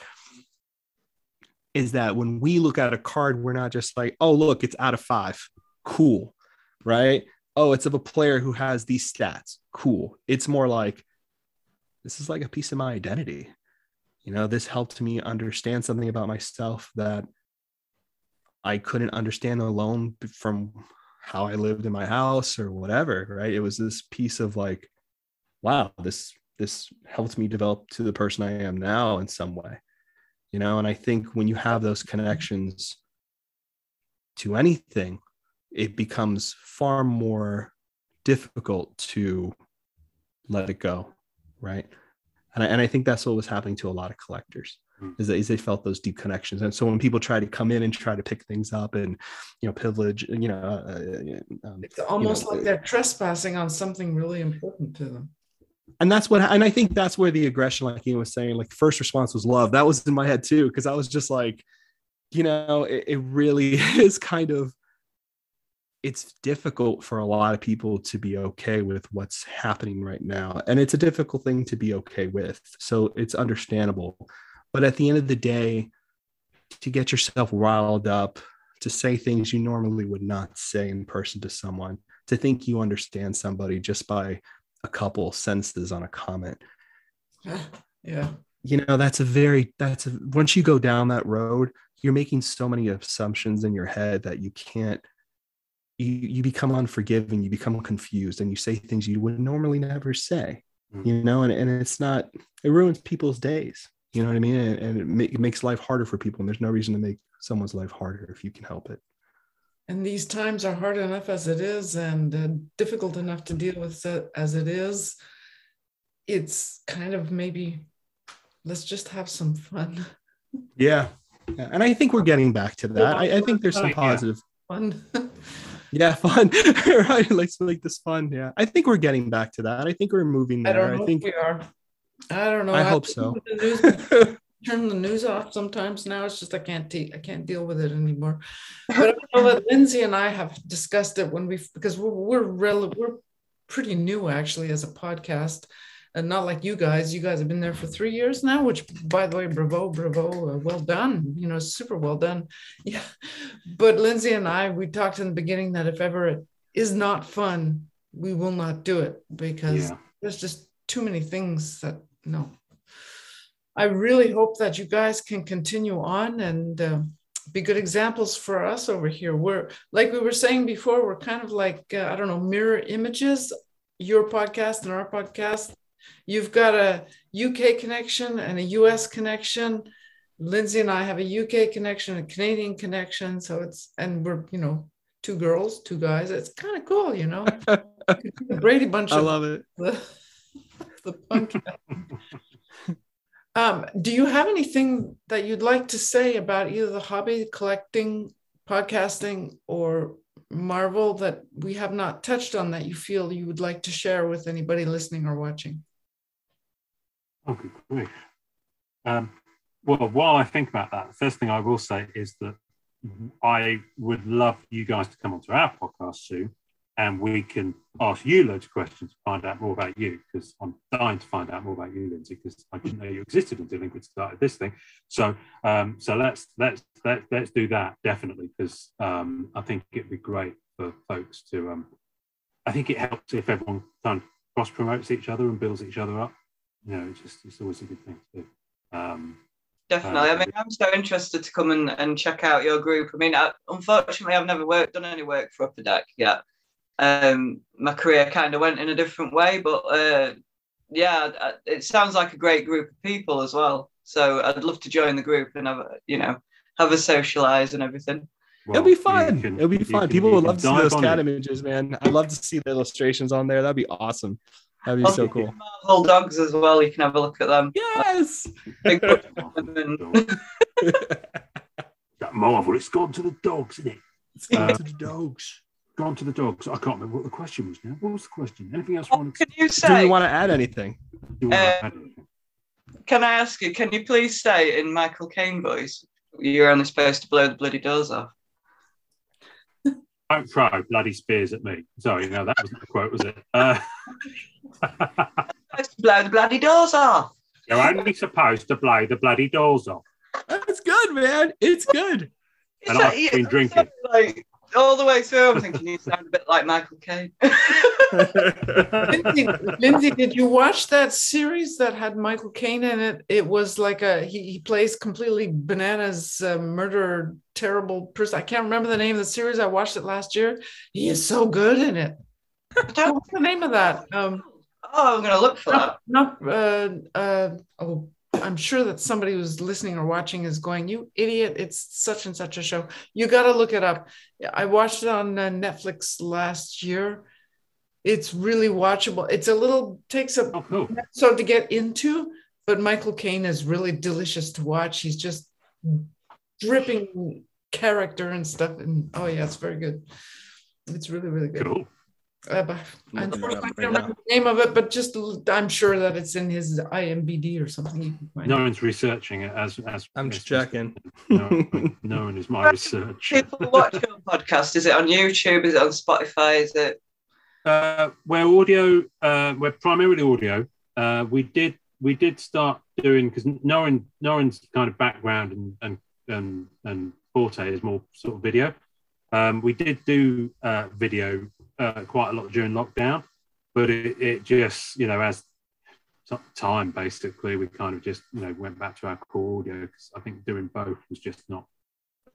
is that when we look at a card, we're not just like, oh, look, it's out of five. Cool. Right. Oh, it's of a player who has these stats. Cool. It's more like, this is like a piece of my identity. You know, this helped me understand something about myself that I couldn't understand alone from how I lived in my house or whatever. Right. It was this piece of like, wow, this this helped me develop to the person I am now in some way you know? And i think when you have those connections to anything it becomes far more difficult to let it go right? And I, and I think that's what was happening to a lot of collectors mm. is that is they felt those deep connections. And so when people try to come in and try to pick things up and you know privilege you know uh, um, it's almost you know, like they're trespassing on something really important to them and that's what and i think that's where the aggression like he was saying like first response was love. That was in my head too because i was just like you know it, it, really is kind of it's difficult for a lot of people to be okay with what's happening right now. And it's a difficult thing to be okay with. So it's understandable. But at the end of the day to get yourself riled up to say things you normally would not say in person to someone to think you understand somebody just by a couple sentences on a comment. Yeah. You know, that's a very, that's a, once you go down that road, you're making so many assumptions in your head that you can't, you, you become unforgiving, you become confused, and you say things you would normally never say, mm-hmm. you know, and, and it's not, it ruins people's days. You know what I mean? And, and it, ma- it makes life harder for people. And there's no reason to make someone's life harder if you can help it and these times are hard enough as it is and uh, difficult enough to deal with as it is it's kind of maybe let's just have some fun. Yeah, yeah. and i think we're getting back to that. I, I think there's some positive fun. Yeah fun. Right. Let's make this fun. Yeah. I think we're getting back to that. I think we're moving there. i, I think we are. I don't know. I, I hope so turn the news off sometimes now. It's just I can't take I can't deal with it anymore. But I know that Lindsey and I have discussed it when we because we're we're rel- we're pretty new actually as a podcast, and not like you guys. You guys have been there for three years now, which, by the way, bravo, bravo, uh, well done. You know, super well done. Yeah. But Lindsey and I, we talked in the beginning that if ever it is not fun, we will not do it because Yeah. there's just too many things that no. I really hope that you guys can continue on and uh, be good examples for us over here. We're like we were saying before, we're kind of like uh, I don't know mirror images. Your podcast and our podcast. You've got a UK connection and a US connection. Lindsey and I have a UK connection, a Canadian connection. So it's and we're you know two girls, two guys. It's kind of cool, you know. Brady bunch I of love it. the, the punk. um, do you have anything that you'd like to say about either the hobby, collecting, podcasting, or Marvel that we have not touched on that you feel you would like to share with anybody listening or watching? Good grief. Um, well, while I think about that, the first thing I will say is that I would love you guys to come onto our podcast soon and we can ask you loads of questions to find out more about you because I'm dying to find out more about you, Lindsey, because I didn't know you existed until Liquid started this thing. So, um, so let's let's let's let's do that definitely because um, I think it'd be great for folks to. Um, I think it helps if everyone kind of cross promotes each other and builds each other up. You know, it's just it's always a good thing to do. Um, Definitely. I mean, I'm so interested to come and, and check out your group. I mean, I, unfortunately, I've never worked done any work for Upper Deck yet. Um, my career kind of went in a different way, but uh, yeah, it sounds like a great group of people as well. So I'd love to join the group and have a, you know have a socialize and everything. well, It'll be fun. can- It'll be fun. can- People would love to see those cat it. images, man. I'd love to see the illustrations on there. That'd be awesome. That'd be so cool. Marvel dogs as well. You can have a look at them. Yes. Big book and That Marvel, it's gone to the dogs, isn't it? Let's Uh, to the dogs. Gone to the dogs. I can't remember what the question was now. What was the question? Anything else you Oh, to can you Do you want to add anything? do? you want to Uh, add anything? Can I ask you? Can you please say in Michael Caine voice? You're only supposed to blow the bloody doors off. Don't throw bloody spears at me. Sorry, no, that wasn't the quote, was it? Uh, Supposed to blow the bloody doors off. you're only supposed to blow the bloody doors off. That's good, man. It's good. And It's I've been drinking. Like all the way through, I'm thinking you sound a bit like Michael Caine. Lindsey, Lindsey, did you watch that series that had Michael Caine in it? It was like a he, he plays completely bananas, uh, murder, terrible person. I can't remember the name of the series. I watched it last year. He is so good in it. What's the name of that? Um, oh, I'm gonna look for that. not, not uh, uh, oh, I'm sure that somebody who's listening or watching is going, "You idiot! It's such and such a show. You got to look it up." I watched it on uh, Netflix last year. It's really watchable. It's a little takes a Oh, cool. so to get into, but Michael Caine is really delicious to watch. He's just dripping character and stuff, and oh yeah, it's very good. It's really really good. Cool. Uh, but I Looking don't it know, up I can't remember the name of it, but just I'm sure that it's in his IMBD or something. You can find No one's researching it as as. I'm just checking. No, no one is my research. People watch your podcast. Is it on YouTube? Is it on Spotify? Is it? Uh, we're audio. Uh, we're primarily audio. Uh, we did we did start doing because Norrin Norrin's kind of background and and and, and forte is more sort of video. Um, we did do uh, video uh, quite a lot during lockdown, but it, it just you know as time basically we kind of just you know went back to our core audio because I think doing both was just not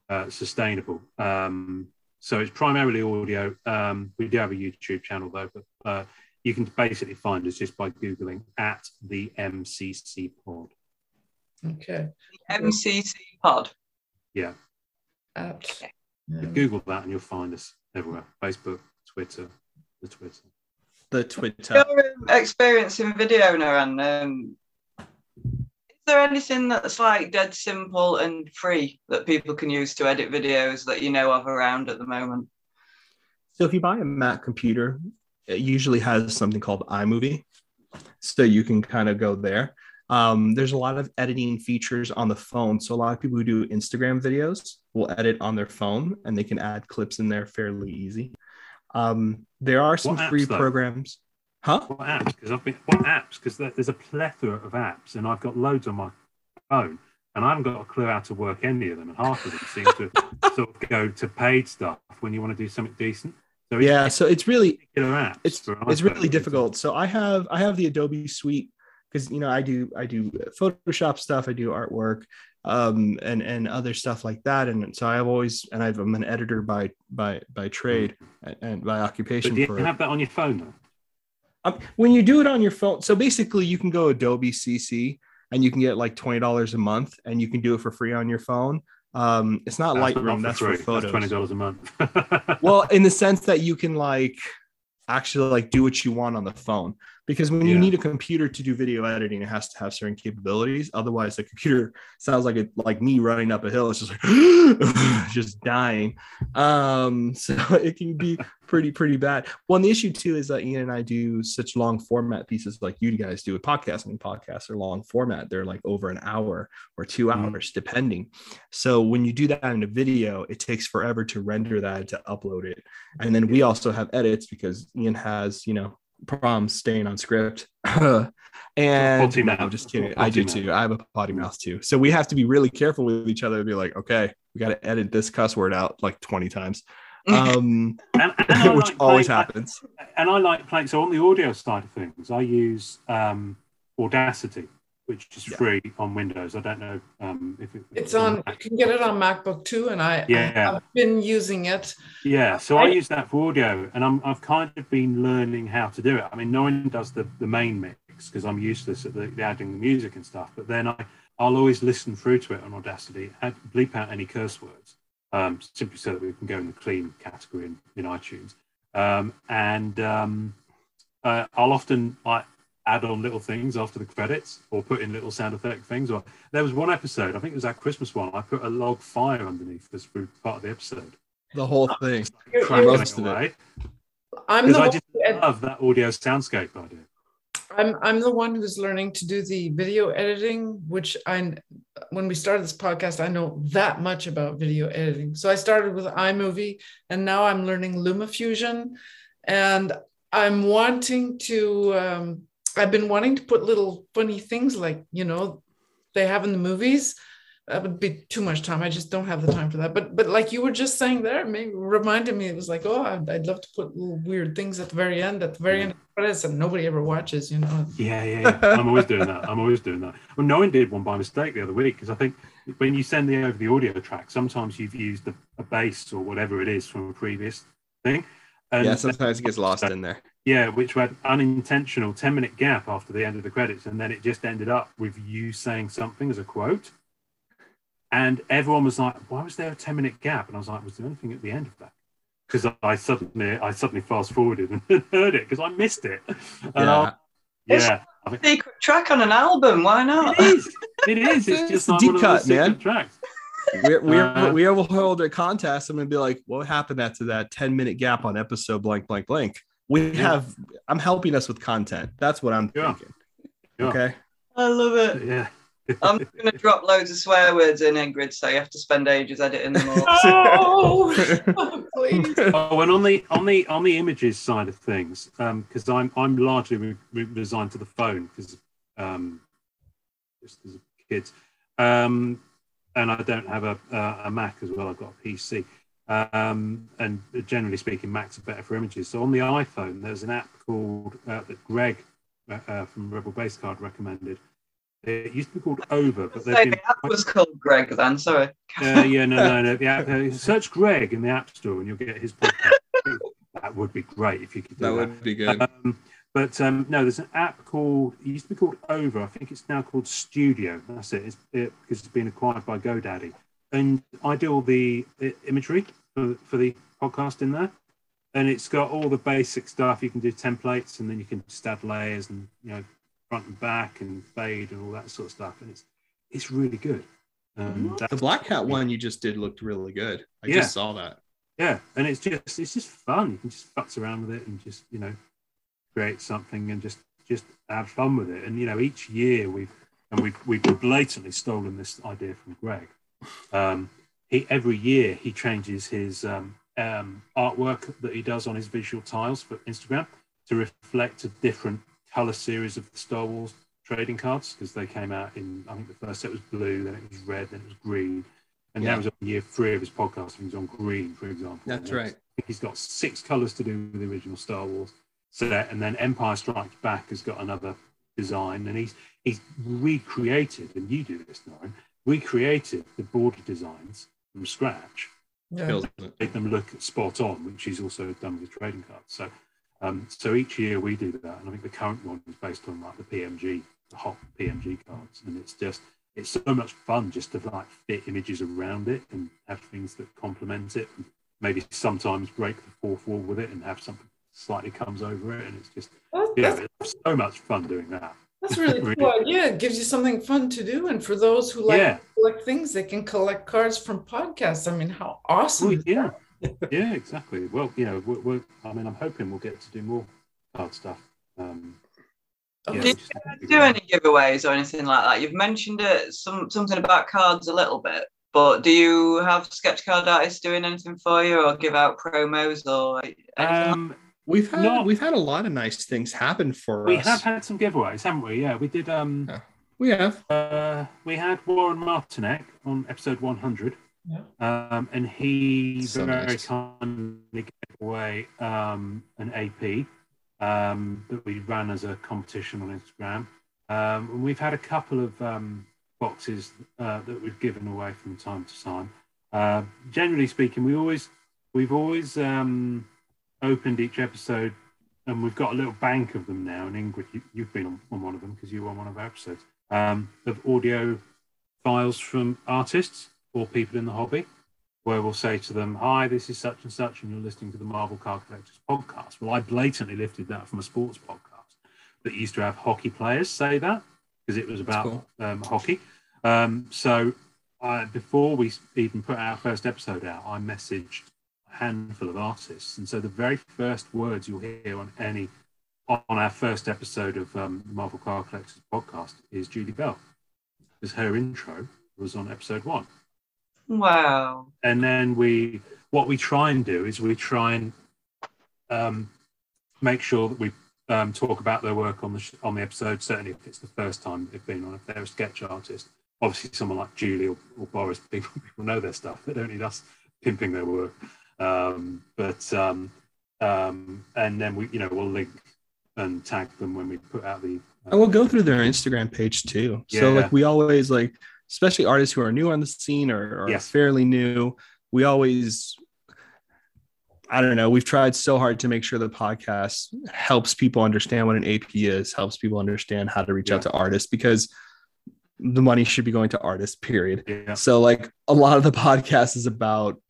uh, sustainable. Um, so it's primarily audio. Um, we do have a YouTube channel though, but uh, you can basically find us just by googling at the MCC Pod. Okay. MCC Pod. Yeah, At, Google that and you'll find us everywhere: Facebook, Twitter, the Twitter. The Twitter. Your um, experience in video, Norrin, um, is there anything that's like dead simple and free that people can use to edit videos that you know of around at the moment? So if you buy a Mac computer, it usually has something called iMovie. So you can kind of go there. Um, there's a lot of editing features on the phone. So a lot of people who do Instagram videos will edit on their phone and they can add clips in there fairly easy. Um, there are some apps, free though? programs. Huh? What apps? Because I've been what apps? Because there's a plethora of apps, and I've got loads on my phone, and I haven't got a clue how to work any of them. And half of them seem to sort of go to paid stuff when you want to do something decent. So Yeah, so it's really it's it's really difficult. So I have I have the Adobe Suite because you know I do I do Photoshop stuff, I do artwork, um, and and other stuff like that. And so I've always and I've, I'm an editor by by by trade and, and by occupation. But do you for, have that on your phone um, when you do it on your phone, so basically you can go Adobe CC and you can get like twenty dollars a month, and you can do it for free on your phone. Um, it's not That's Lightroom, not that's for photos. That's twenty dollars a month. well in the sense that you can like actually like do what you want on the phone because when you need a computer to do video editing it has to have certain capabilities. Otherwise the computer sounds like it like me running up a hill. It's just like just dying. Um so it can be pretty pretty bad. Well and the issue too is that ian and i do such long format pieces like you guys do with podcasts. I mean, podcasts are long format. They're like over an hour or two Mhm. hours depending. So when you do that in a video it takes forever to render that to upload it. And then we also have edits because Ian has, you know, problems staying on script. and no. I'm just kidding. I do too. I have a potty mouth too. So we have to be really careful with each other and be like, okay, we got to edit this cuss word out like 20 times, um, And, and I which like always playing- happens. And I like playing. So on the audio side of things, I use um, Audacity, which is Yeah. free on Windows. I don't know um, if it, It's on. You can get it on MacBook too, and I, Yeah. I have been using it. Yeah, so I I- use that for audio, and I'm, I've kind of been learning how to do it. I mean, Norrin does the, the main mix because I'm useless at the, the adding the music and stuff. But then I, I'll always listen through to it on Audacity, add, bleep out any curse words, um, simply so that we can go in the clean category in, in iTunes. Um, and um, uh, I'll often like add on little things after the credits or put in little sound effect things. Or there was one episode, I think it was that Christmas one. I put a log fire underneath this for part of the episode. The whole thing. You're- Most of it. away. I'm Because the I just ed- love that audio soundscape idea. I'm I'm the one who's learning to do the video editing, which I when we started this podcast, I know that much about video editing. So I started with iMovie and now I'm learning LumaFusion and I'm wanting to um, I've been wanting to put little funny things like, you know, they have in the movies. That would be too much time. I just don't have the time for that. But but like you were just saying there, maybe reminded me. It was like, oh, I'd, I'd love to put little weird things at the very end, at the very end of the credits, and nobody ever watches. You know, Yeah, yeah, yeah. I'm always doing that. I'm always doing that. Well, no one did one by mistake the other week because I think when you send the over the audio track, sometimes you've used a, a bass or whatever it is from a previous thing. And Yeah, sometimes it gets lost in there. Yeah, which had unintentional 10 minute gap after the end of the credits. And then it just ended up with you saying something as a quote. And everyone was like, why was there a 10 minute gap? And I was like, was there anything at the end of that? Because I suddenly, I suddenly fast forwarded and heard it because I missed it. And Yeah. I- yeah, I think Secret track on an album, why not? it is. It is. It's It's just a like deep one cut, those man. tracks. We're, we're, Uh, we will hold a contest. I'm gonna be like, what happened after that 10 minute gap on episode blank blank blank? We Yeah. have. I'm helping us with content. That's what I'm Yeah. thinking. Yeah. Okay. I love it. Yeah. I'm going to drop loads of swear words in Ingrid, so you have to spend ages editing them all. oh, please. Oh, and on the on the on the images side of things, because I'm I'm largely re- re- resigned to the phone because um, just as kids, um, and I don't have a a a Mac as well. I've got a PC, um, and generally speaking, Macs are better for images. So on the iPhone, there's an app called uh, that Greg uh, uh, from Rebel Base Card recommended. It used to be called Over, but So they've been the app was called Greg then, sorry. uh, yeah, no, no, no. The app, uh, search Greg in the App Store and you'll get his podcast. that would be great if you could do That that. would be good. Um, but um, no, there's an app called. It used to be called Over. I think it's now called Studio. That's it. It's it, because it's been acquired by GoDaddy, and I do all the imagery for, for the podcast in there, and it's got all the basic stuff. You can do templates, and then you can just add layers and you know front and back and fade and all that sort of stuff, and it's it's really good. Um, the Black Cat one you just did looked really good. I Yeah. just saw that. yeah and it's just it's just fun you can just futz around with it and just you know create something and just just have fun with it and you know each year we've and we've we've blatantly stolen this idea from greg um he every year he changes his um, um artwork that he does on his visual tiles for instagram to reflect a different color series of the Star Wars trading cards because they came out in I think the first set was blue, then it was red, then it was green, and Yeah. that was on year three of his podcast. He was on green, for example. That's right. He's got six colors to do with the original Star Wars set, and then Empire Strikes Back has got another design, and he's he's recreated, and you do this, Norrin, recreated the border designs from scratch Yeah. Kills make them look spot on, which he's also done with trading cards. So, um, so each year we do that, and I think the current one is based on like the PMG, the hot PMG cards, and it's just it's so much fun just to like fit images around it and have things that complement it, and maybe sometimes break the fourth wall with it and have something slightly comes over it, and it's just Well, yeah, it's so much fun doing that. That's really Really. cool. Yeah, it gives you something fun to do. And for those who like Yeah. to collect things, they can collect cards from podcasts. I mean, how awesome. Well, yeah, yeah, exactly. Well, you know, we're, we're, I mean, I'm hoping we'll get to do more card stuff. Um, that? yeah, Okay. we just have to do any giveaways or anything like that? You've mentioned it, some something about cards a little bit, but do you have sketch card artists doing anything for you, or give out promos or anything? like Um, We've had No. we've had a lot of nice things happen for we us. We have had some giveaways, haven't we? Yeah, we did. Um, Yeah. We have. uh, we had Warren Martineck on episode 100, Yeah. um, and he So very nice. kindly gave away um, an AP um, that we ran as a competition on Instagram. Um, and we've had a couple of um, boxes uh, that we've given away from time to time. Uh, generally speaking, we always we've always um, opened each episode, and we've got a little bank of them now. And Ingrid, you, you've been on, on one of them because you were on one of our episodes um, of audio files from artists or people in the hobby, where we'll say to them, "Hi, this is such and such, and you're listening to the Marvel Card Collectors podcast." Well, I blatantly lifted that from a sports podcast that used to have hockey players say that because it was about cool. um, hockey. Um, so I, before we even put our first episode out, I messaged handful of artists, and so the very first words you'll hear on any on our first episode of um, Marvel Card Collectors podcast is Julie Bell, because her intro was on episode one Wow. and then we what we try and do is we try and um, make sure that we um, talk about their work on the sh- on the episode. Certainly, if it's the first time they've been on, if they're a sketch artist, obviously someone like Julie or, or Boris, people people know their stuff. They don't need us pimping their work. Um, but um, um, and then we, you know, we'll link and tag them when we put out the. uh, And we'll go through their Instagram page too. Yeah. So Yeah. like we always like, especially artists who are new on the scene or, or Yes. fairly new, we always I don't know, we've tried so hard to make sure the podcast helps people understand what an AP is, helps people understand how to reach out to artists because the money should be going to artists, period. yeah, So like a lot of the podcast is about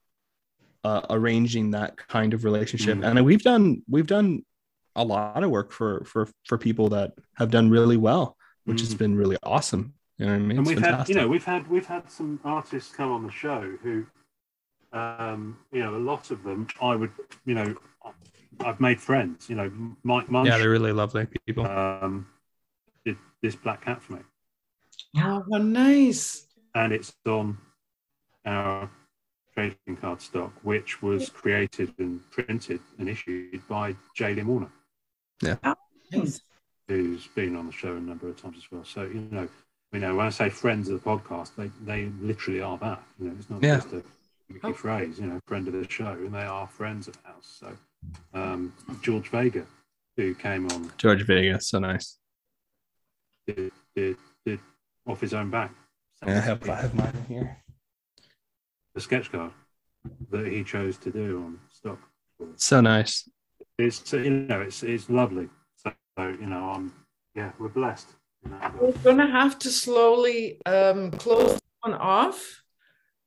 uh, arranging that kind of relationship, Mm. and we've done we've done a lot of work for for for people that have done really well, which has Mm. been really awesome. You know what I mean? and It's we've had you know we've had we've had some artists come on the show who um you know a lot of them i would you know i've made friends you know mike munch yeah, they're really lovely people. um did this black cat for me Oh, how nice. and it's on our trading card stock which was created and printed and issued by Jalen Warner Nice. who's been on the show a number of times as well so you know you know when i say friends of the podcast they they literally are that you know it's not Yeah. just a Mickey phrase, you know, friend of the show, and they are friends of ours. So, um, George Vega, who came on, George Vega, so nice. did, did, did off his own back. Yeah, I have, I have mine here. The sketch card that he chose to do on stock. So nice. It's you know, it's it's lovely. So you know, I'm yeah, we're blessed. You know, We're going to have to slowly um, close this one off.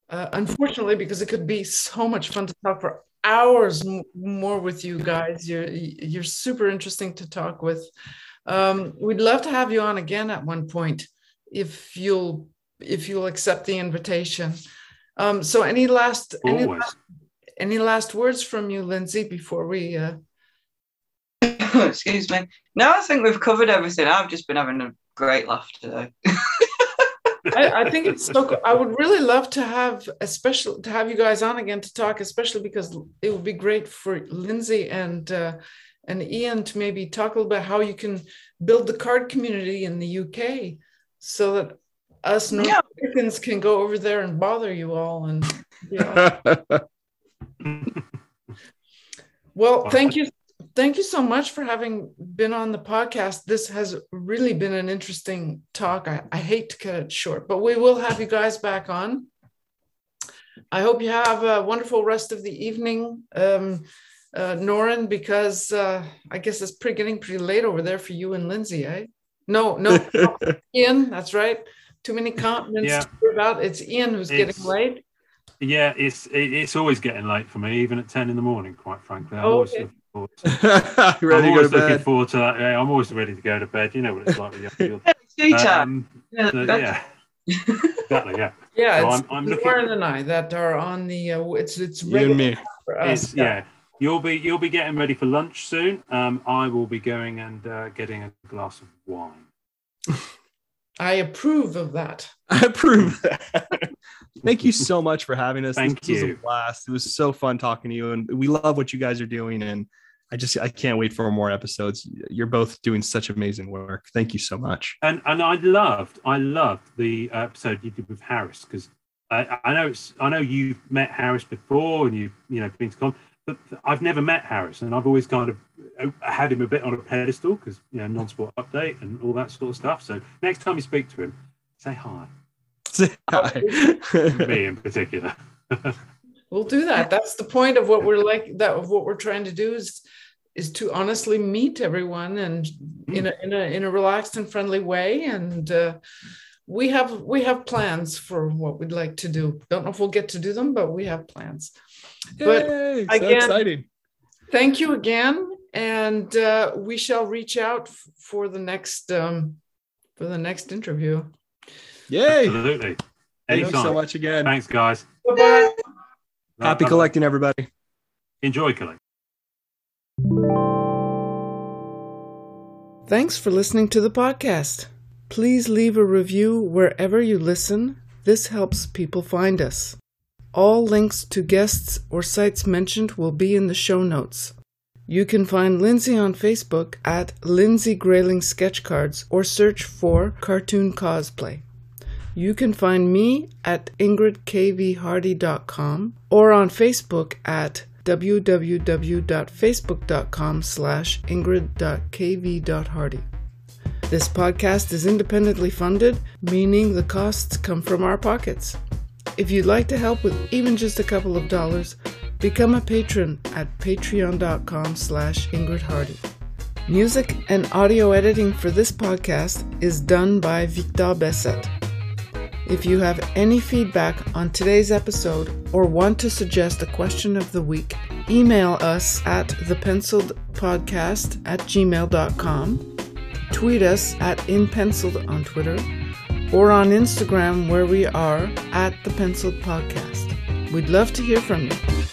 Uh, unfortunately, because it could be so much fun to talk for hours m- more with you guys. You're you're super interesting to talk with. Um, we'd love to have you on again at one point, if you'll if you'll accept the invitation. Um, so, any last any last, any last words from you, Lindsey, before we? Uh, Excuse me. No, I think we've covered everything. I've just been having a great laugh today. I, I think it's so. cool. I would really love to have a special to have you guys on again to talk, especially because it would be great for Lindsey and uh, and Ian to maybe talk a little bit how you can build the card community in the UK so that us North Yeah. Americans can go over there and bother you all. And yeah. well, thank you. Thank you so much for having been on the podcast. This has really been an interesting talk. I, I hate to cut it short, but we will have you guys back on. I hope you have a wonderful rest of the evening, um, uh, Norrin, because uh, I guess it's pretty, getting pretty late over there for you and Lindsey, eh? No, no, Ian, that's right. Too many continents Yeah. to worry about. It's Ian who's It's- getting late. Yeah, it's it, it's always getting late for me, even at ten in the morning. Quite frankly, I'm Oh, always okay. looking forward. To, ready I'm to always looking bed? forward to that. Yeah, I'm always ready to go to bed. You know what it's like with young people. It's tea time. Um, Yeah, so, yeah, exactly. Yeah, Yeah, So it's I'm- I'm looking- Lauren and I that are on the. Uh, it's it's You and me. for us. it's yeah. You'll be you'll be getting ready for lunch soon. Um, I will be going and uh, getting a glass of wine. I approve of that. I approve that. Thank you so much for having us. Thank this was a blast. It was so fun talking to you, and we love what you guys are doing. And I just I can't wait for more episodes. You're both doing such amazing work. Thank you so much. And and I loved I loved the episode you did with Harris because I, I know it's I know you've met Harris before and you you know been to con, but I've never met Harris and I've always kind of uh, had him a bit on a pedestal because you know non-sport update and all that sort of stuff. So next time you speak to him, say hi. Say hi. Me in particular. We'll do that. That's the point of what we're like. That of what we're trying to do is is to honestly meet everyone and in a in a in a relaxed and friendly way. And uh, we have we have plans for what we'd like to do. Don't know if we'll get to do them, but we have plans. But Yay, so again- exciting. Thank you again, and uh, we shall reach out f- for the next um, for the next interview. Yay. Absolutely. Thank you so much again. Thanks, guys. Bye-bye. Happy Bye-bye. collecting, everybody. Enjoy collecting. Thanks for listening to the podcast. Please leave a review wherever you listen. This helps people find us. All links to guests or sites mentioned will be in the show notes. You can find Lindsey on Facebook at Lindsey Greyling Sketchcards or search for Cartoon Cosplay. You can find me at ingridkvhardy.com or on Facebook at www.facebook.com slash ingrid.kv.hardy. This podcast is independently funded, meaning the costs come from our pockets. If you'd like to help with even just a couple of dollars, become a patron at patreon.com slash Ingrid Hardy. Music and audio editing for this podcast is done by Victor Besset. If you have any feedback on today's episode or want to suggest a question of the week, email us at thepenciledpodcast at gmail.com, tweet us at inpenciled on Twitter, or on Instagram where we are at the Penciled Podcast. We'd love to hear from you.